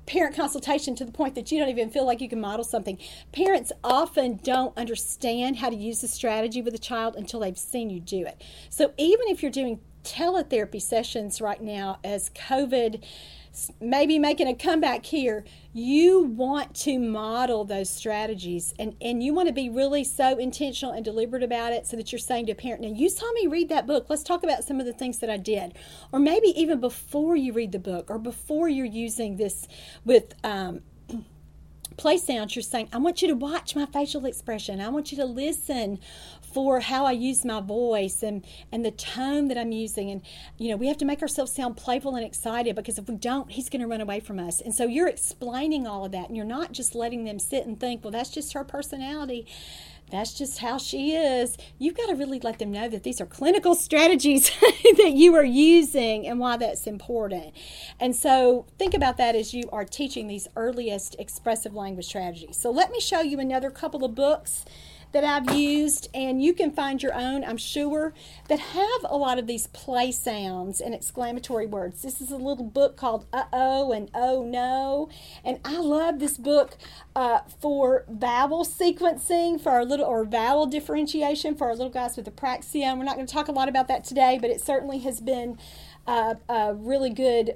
S1: parent consultation to the point that you don't even feel like you can model something. Parents often don't understand how to use the strategy with a child until they've seen you do it. So even if you're doing teletherapy sessions right now as COVID maybe making a comeback here, you want to model those strategies and, and you want to be really so intentional and deliberate about it so that you're saying to a parent, now you saw me read that book. Let's talk about some of the things that I did. Or maybe even before you read the book or before you're using this with um, play sounds, you're saying, I want you to watch my facial expression. I want you to listen for how I use my voice and, and the tone that I'm using. And, you know, we have to make ourselves sound playful and excited because if we don't, he's going to run away from us. And so you're explaining all of that and you're not just letting them sit and think, well, that's just her personality that's just how she is. You've got to really let them know that these are clinical strategies that you are using and why that's important. And so think about that as you are teaching these earliest expressive language strategies. So let me show you another couple of books that I've used, and you can find your own, I'm sure, that have a lot of these play sounds and exclamatory words. This is a little book called Uh Oh and Oh No, and I love this book uh, for vowel sequencing, for our little, or vowel differentiation for our little guys with apraxia. And we're not going to talk a lot about that today, but it certainly has been uh, a really good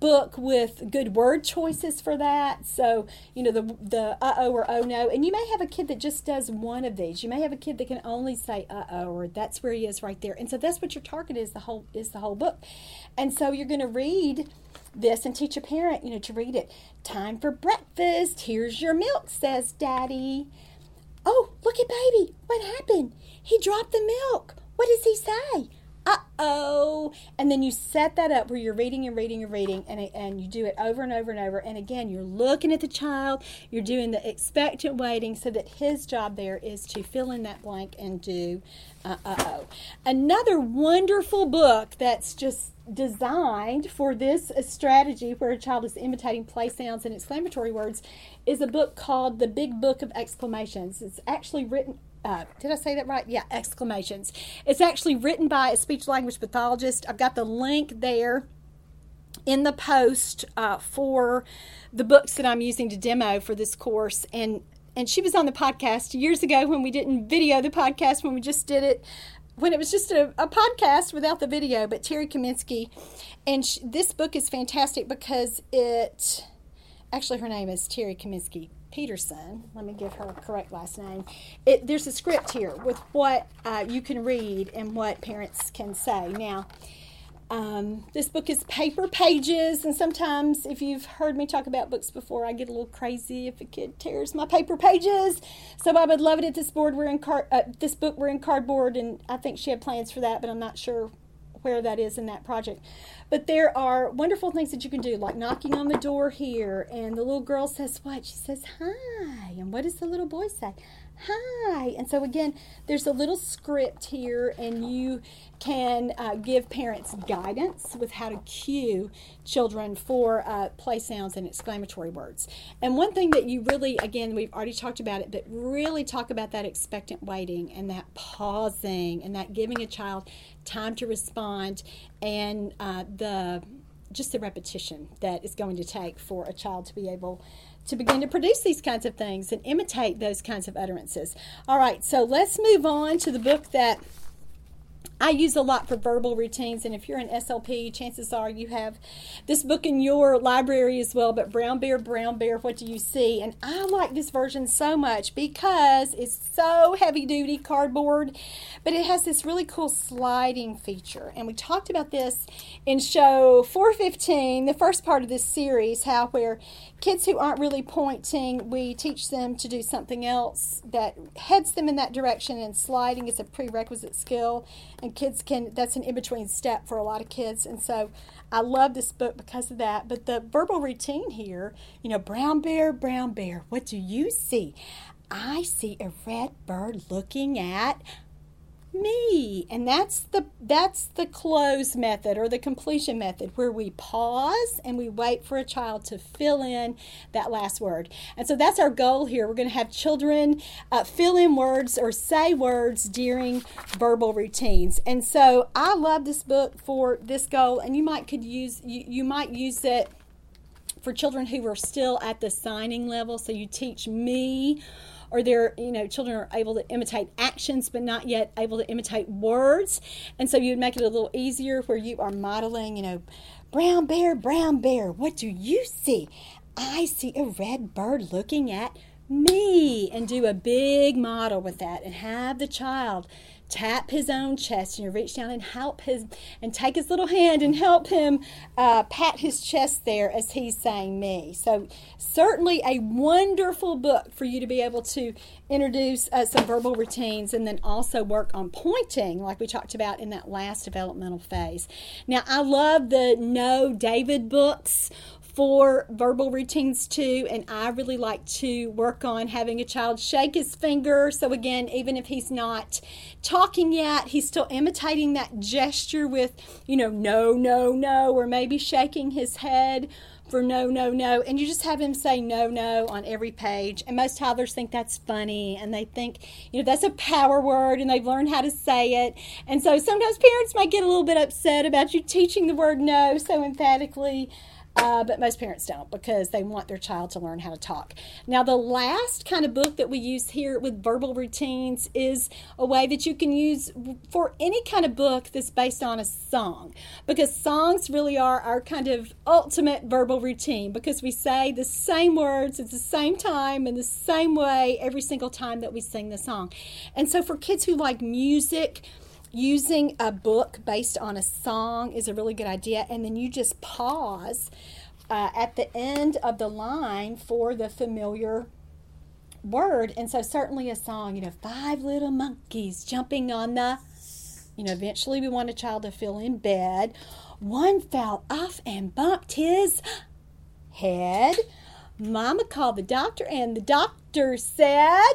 S1: book with good word choices for that. So, you know, the the uh oh or oh no. And you may have a kid that just does one of these. You may have a kid that can only say uh oh or that's where he is right there. And so that's what your target is the whole is the whole book. And so you're gonna read this and teach a parent, you know, to read it. Time for breakfast. Here's your milk, says Daddy. Oh, look at baby. What happened? He dropped the milk. What does he say? Uh oh. And then you set that up where you're reading and reading and reading, and, and you do it over and over and over. And again, you're looking at the child, you're doing the expectant waiting so that his job there is to fill in that blank and do uh oh. Another wonderful book that's just designed for this strategy where a child is imitating play sounds and exclamatory words is a book called The Big Book of Exclamations. It's actually written uh, did I say that right? Yeah, exclamations. It's actually written by a speech language pathologist. I've got the link there in the post uh, for the books that I'm using to demo for this course. And and she was on the podcast years ago when we didn't video the podcast when we just did it when it was just a, a podcast without the video. But Terry Kaminsky, and she, this book is fantastic because it actually her name is Terry Kaminsky Peterson. Let me give her a correct last name. It, there's a script here with what uh, you can read and what parents can say. Now, um, this book is paper pages, and sometimes, if you've heard me talk about books before, I get a little crazy if a kid tears my paper pages. So I would love it if this board were in car- uh, this book were in cardboard, and I think she had plans for that, but I'm not sure where that is in that project. But there are wonderful things that you can do, like knocking on the door here, and the little girl says what? She says hi, and what does the little boy say? Hi. And so, again, there's a little script here, and you can uh, give parents guidance with how to cue children for uh, play sounds and exclamatory words. And one thing that you really, again, we've already talked about it, but really talk about that expectant waiting and that pausing and that giving a child time to respond and uh, the just the repetition that it's going to take for a child to be able to begin to produce these kinds of things and imitate those kinds of utterances. All right, so let's move on to the book that I use a lot for verbal routines, and if you're an SLP, chances are you have this book in your library as well. But Brown Bear, Brown Bear, what do you see? And I like this version so much because it's so heavy duty cardboard, but it has this really cool sliding feature. And we talked about this in show 415, the first part of this series, how where kids who aren't really pointing, we teach them to do something else that heads them in that direction, and sliding is a prerequisite skill and kids can that's an in-between step for a lot of kids and so i love this book because of that. But the verbal routine here you know brown bear brown bear what do you see? I see a red bird looking at me. And that's the that's the cloze method or the completion method where we pause and we wait for a child to fill in that last word. And so that's our goal here. We're going to have children uh, fill in words or say words during verbal routines. And so i love this book for this goal and you might could use you, you might use it for children who are still at the signing level. So you teach me or their you know children are able to imitate actions but not yet able to imitate words. And so you'd make it a little easier where you are modeling you know brown bear brown bear what do you see? I see a red bird looking at me and do a big model with that and have the child tap his own chest and you reach down and help his and take his little hand and help him uh, pat his chest there as he's saying me. So certainly a wonderful book for you to be able to introduce uh, some verbal routines and then also work on pointing like we talked about in that last developmental phase. Now i love the no david books for verbal routines too. And I really like to work on having a child shake his finger. So, again, even if he's not talking yet, he's still imitating that gesture with, you know, no, no, no, or maybe shaking his head for no, no, no. And you just have him say no, no on every page. And most toddlers think that's funny and they think, you know, that's a power word and they've learned how to say it. And so sometimes parents might get a little bit upset about you teaching the word no so emphatically. Uh, but most parents don't because they want their child to learn how to talk. Now, the last kind of book that we use here with verbal routines is a way that you can use for any kind of book that's based on a song because songs really are our kind of ultimate verbal routine because we say the same words at the same time in the same way every single time that we sing the song. And so, for kids who like music, using a book based on a song is a really good idea. And then you just pause uh, at the end of the line for the familiar word. And so, certainly a song, you know, five little monkeys jumping on the, you know, eventually we want a child to fill in bed. One fell off and bumped his head. Mama called the doctor, and the doctor said,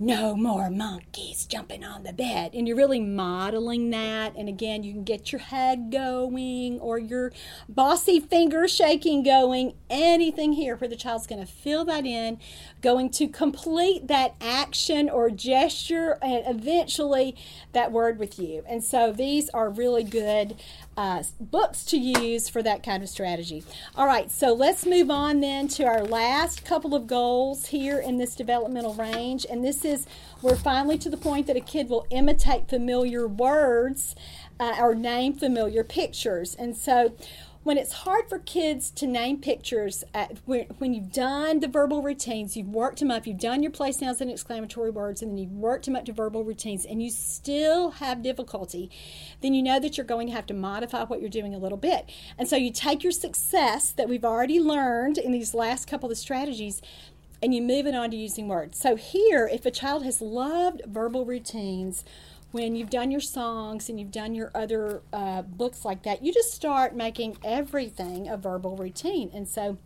S1: no more monkeys jumping on the bed. And you're really modeling that. And again, you can get your head going or your bossy finger shaking going. Anything here where the child's going to fill that in, going to complete that action or gesture, and eventually that word with you. And so these are really good uh, books to use for that kind of strategy. All right, so let's move on then to our last couple of goals here in this developmental range. And this is we're finally to the point that a kid will imitate familiar words uh, or name familiar pictures. And so when it's hard for kids to name pictures, at, when, when, you've done the verbal routines, you've worked them up, you've done your play sounds and exclamatory words, and then you've worked them up to verbal routines, and you still have difficulty, then you know that you're going to have to modify what you're doing a little bit. And so you take your success that we've already learned in these last couple of strategies, and you move it on to using words. So here, if a child has loved verbal routines, when you've done your songs and you've done your other uh, books like that, you just start making everything a verbal routine. And so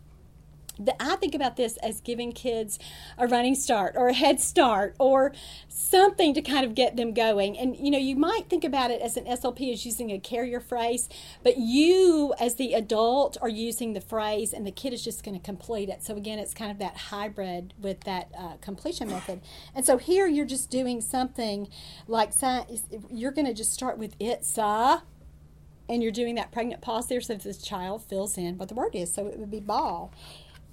S1: the, I think about this as giving kids a running start or a head start or something to kind of get them going. And you know, you might think about it as an SLP as using a carrier phrase, but you as the adult are using the phrase and the kid is just going to complete it. So again, it's kind of that hybrid with that uh, completion method. And so here you're just doing something like you're going to just start with it's a and you're doing that pregnant pause there so the child fills in what the word is. So it would be ball.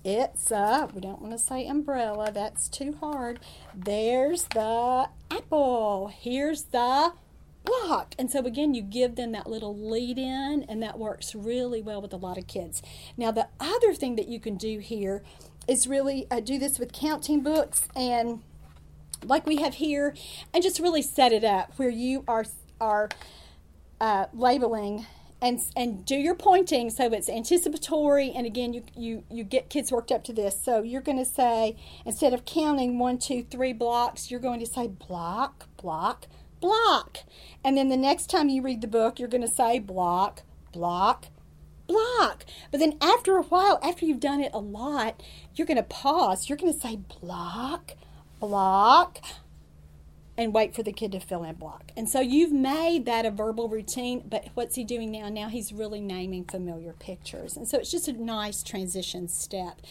S1: It's a, we don't want to say umbrella, that's too hard. There's the apple. Here's the block. And so again, you give them that little lead in, and that works really well with a lot of kids. Now, the other thing that you can do here is really uh, do this with counting books and like we have here, and just really set it up where you are are uh, labeling and and do your pointing. So it's anticipatory. And again you you you get kids worked up to this. So you're going to say instead of counting one two three blocks you're going to say block block block. And then the next time you read the book you're going to say block block block. But then after a while after you've done it a lot you're going to pause. You're going to say block block and wait for the kid to fill in block. And so you've made that a verbal routine, but what's he doing now? Now he's really naming familiar pictures. And so it's just a nice transition step.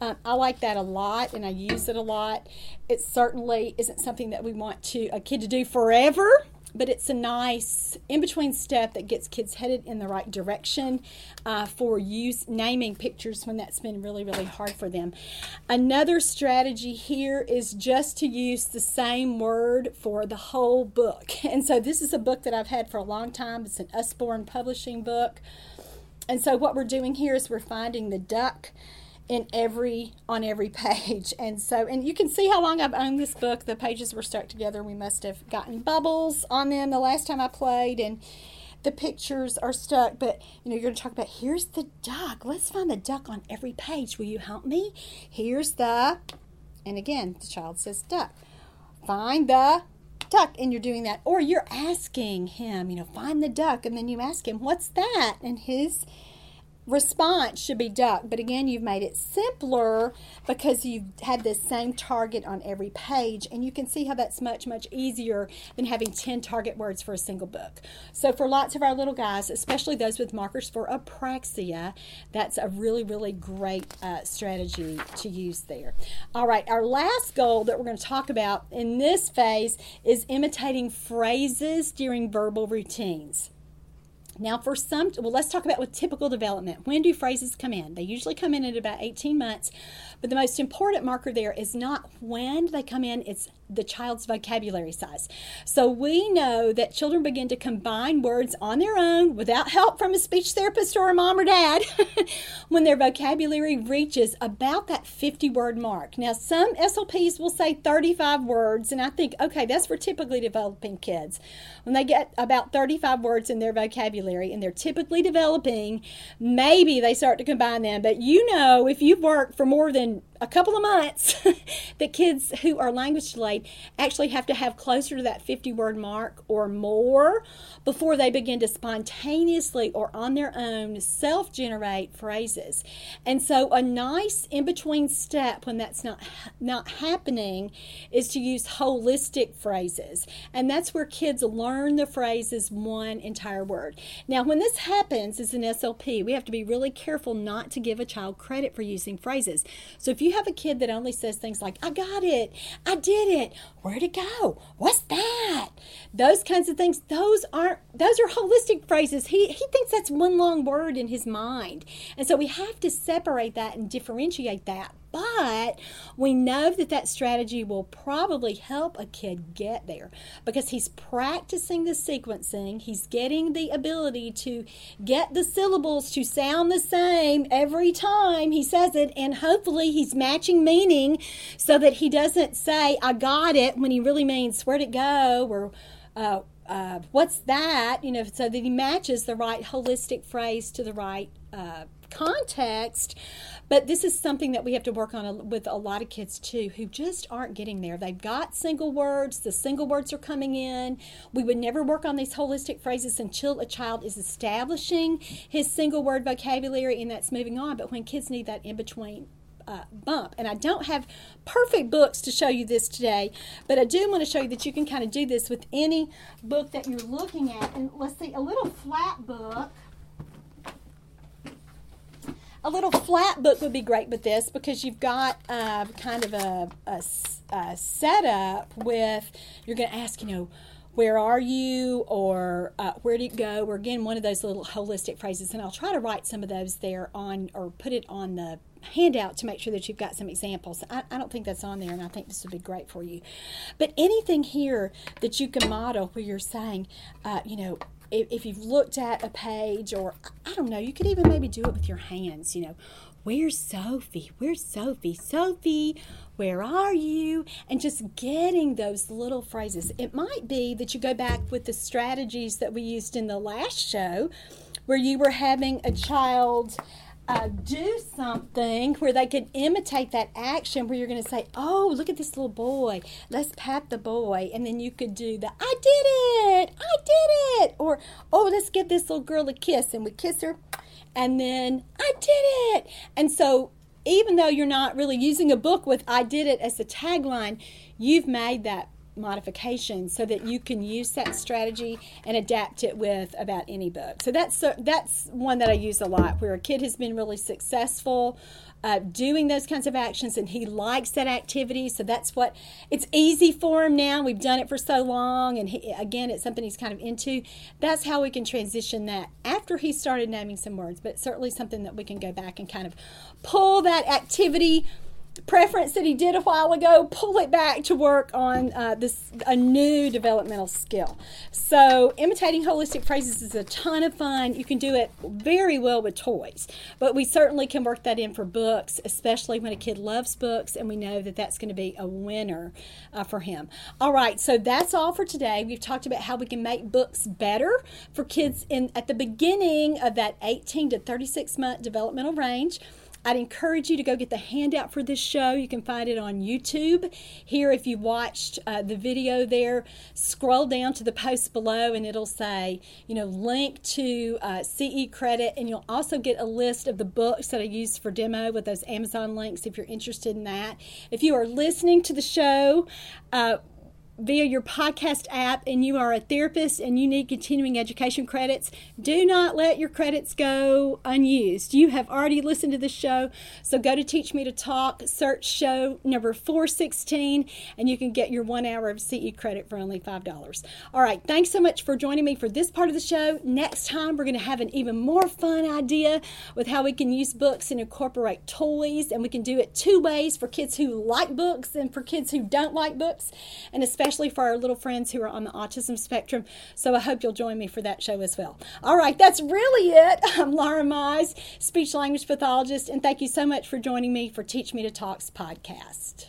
S1: Um, I like that a lot and I use it a lot. It certainly isn't something that we want to a kid to do forever but it's a nice in between step that gets kids headed in the right direction uh, for use naming pictures when that's been really really hard for them. Another strategy here is just to use the same word for the whole book. And so this is a book that i've had for a long time. It's an usborne publishing book. And so what we're doing here is we're finding the duck in every on every page. And so and you can see how long i've owned this book. The pages were stuck together. We must have gotten bubbles on them the last time i played and the pictures are stuck. But you know you're going to talk about here's the duck. Let's find the duck on every page. Will you help me? Here's the and again the child says duck. Find the duck and you're doing that. Or you're asking him you know find the duck and then you ask him what's that? And his response should be duck. But again, you've made it simpler because you've had the same target on every page. And you can see how that's much, much easier than having 10 target words for a single book. So for lots of our little guys, especially those with markers for apraxia, that's a really, really great uh, strategy to use there. All right, our last goal that we're going to talk about in this phase is imitating phrases during verbal routines. Now, for some, well, let's talk about with typical development. When do phrases come in? They usually come in at about 18 months, but the most important marker there is not when they come in, it's the child's vocabulary size. So we know that children begin to combine words on their own without help from a speech therapist or a mom or dad when their vocabulary reaches about that 50 word mark. Now, some SLPs will say 35 words, and I think, okay, that's for typically developing kids. When they get about 35 words in their vocabulary and they're typically developing, maybe they start to combine them. But you know, if you've worked for more than a couple of months that kids who are language delayed actually have to have closer to that 50 word mark or more before they begin to spontaneously or on their own self generate phrases. And so a nice in between step when that's not not happening is to use holistic phrases. And that's where kids learn the phrases one entire word. Now when this happens as an SLP, we have to be really careful not to give a child credit for using phrases. So if you you have a kid that only says things like, I got it, I did it, where'd it go? What's that? Those kinds of things, those aren't, those are holistic phrases. He, he thinks that's one long word in his mind. And so we have to separate that and differentiate that but we know that that strategy will probably help a kid get there because he's practicing the sequencing. He's getting the ability to get the syllables to sound the same every time he says it, and hopefully he's matching meaning so that he doesn't say, I got it, when he really means, where'd it go? or uh, uh, what's that? You know, so that he matches the right holistic phrase to the right uh, context. But this is something that we have to work on with a lot of kids too who just aren't getting there. They've got single words, the single words are coming in. We would never work on these holistic phrases until a child is establishing his single word vocabulary and that's moving on. But when kids need that in between uh, bump. And I don't have perfect books to show you this today, but I do want to show you that you can kind of do this with any book that you're looking at. And let's see, a little flat book a little flat book would be great with this because you've got uh, kind of a, a, a setup with, you're going to ask, you know, where are you or uh, where did it go? Or again one of those little holistic phrases and i'll try to write some of those there on or put it on the handout to make sure that you've got some examples. I, I don't think that's on there and i think this would be great for you. But anything here that you can model where you're saying uh, you know if, if you've looked at a page or I don't know, you could even maybe do it with your hands, you know. Where's Sophie? Where's Sophie? Sophie, where are you? And just getting those little phrases. It might be that you go back with the strategies that we used in the last show where you were having a child uh, do something where they could imitate that action where you're going to say, Oh, look at this little boy. Let's pat the boy. And then you could do the, I did it. I did it. Or, Oh, let's give this little girl a kiss. And we kiss her. And then, I did it. And so, even though you're not really using a book with I did it as the tagline, you've made that modifications so that you can use that strategy and adapt it with about any book. So that's that's one that I use a lot where a kid has been really successful uh, doing those kinds of actions and he likes that activity. So that's what it's easy for him now. We've done it for so long, and he, again, it's something he's kind of into. That's how we can transition that after he started naming some words, but certainly something that we can go back and kind of pull that activity preference that he did a while ago, pull it back to work on uh, this a new developmental skill. So, imitating holistic phrases is a ton of fun. You can do it very well with toys, but we certainly can work that in for books, especially when a kid loves books, and we know that that's going to be a winner uh, for him. All right, so that's all for today. We've talked about how we can make books better for kids in at the beginning of that 18 to 36 month developmental range. I'd encourage you to go get the handout for this show. You can find it on YouTube. Here, if you watched uh, the video there, scroll down to the post below and it'll say, you know, link to uh, CE credit. And you'll also get a list of the books that I used for demo with those Amazon links if you're interested in that. If you are listening to the show, uh, via your podcast app and you are a therapist and you need continuing education credits, do not let your credits go unused. You have already listened to the show, so go to Teach Me to Talk, search show number 416, and you can get your one hour of CE credit for only $5. All right, thanks so much for joining me for this part of the show. Next time, we're going to have an even more fun idea with how we can use books and incorporate toys, and we can do it two ways for kids who like books and for kids who don't like books, and especially especially for our little friends who are on the autism spectrum. So I hope you'll join me for that show as well. All right, that's really it. I'm Laura Mize, speech language pathologist, and thank you so much for joining me for Teach Me to Talks podcast.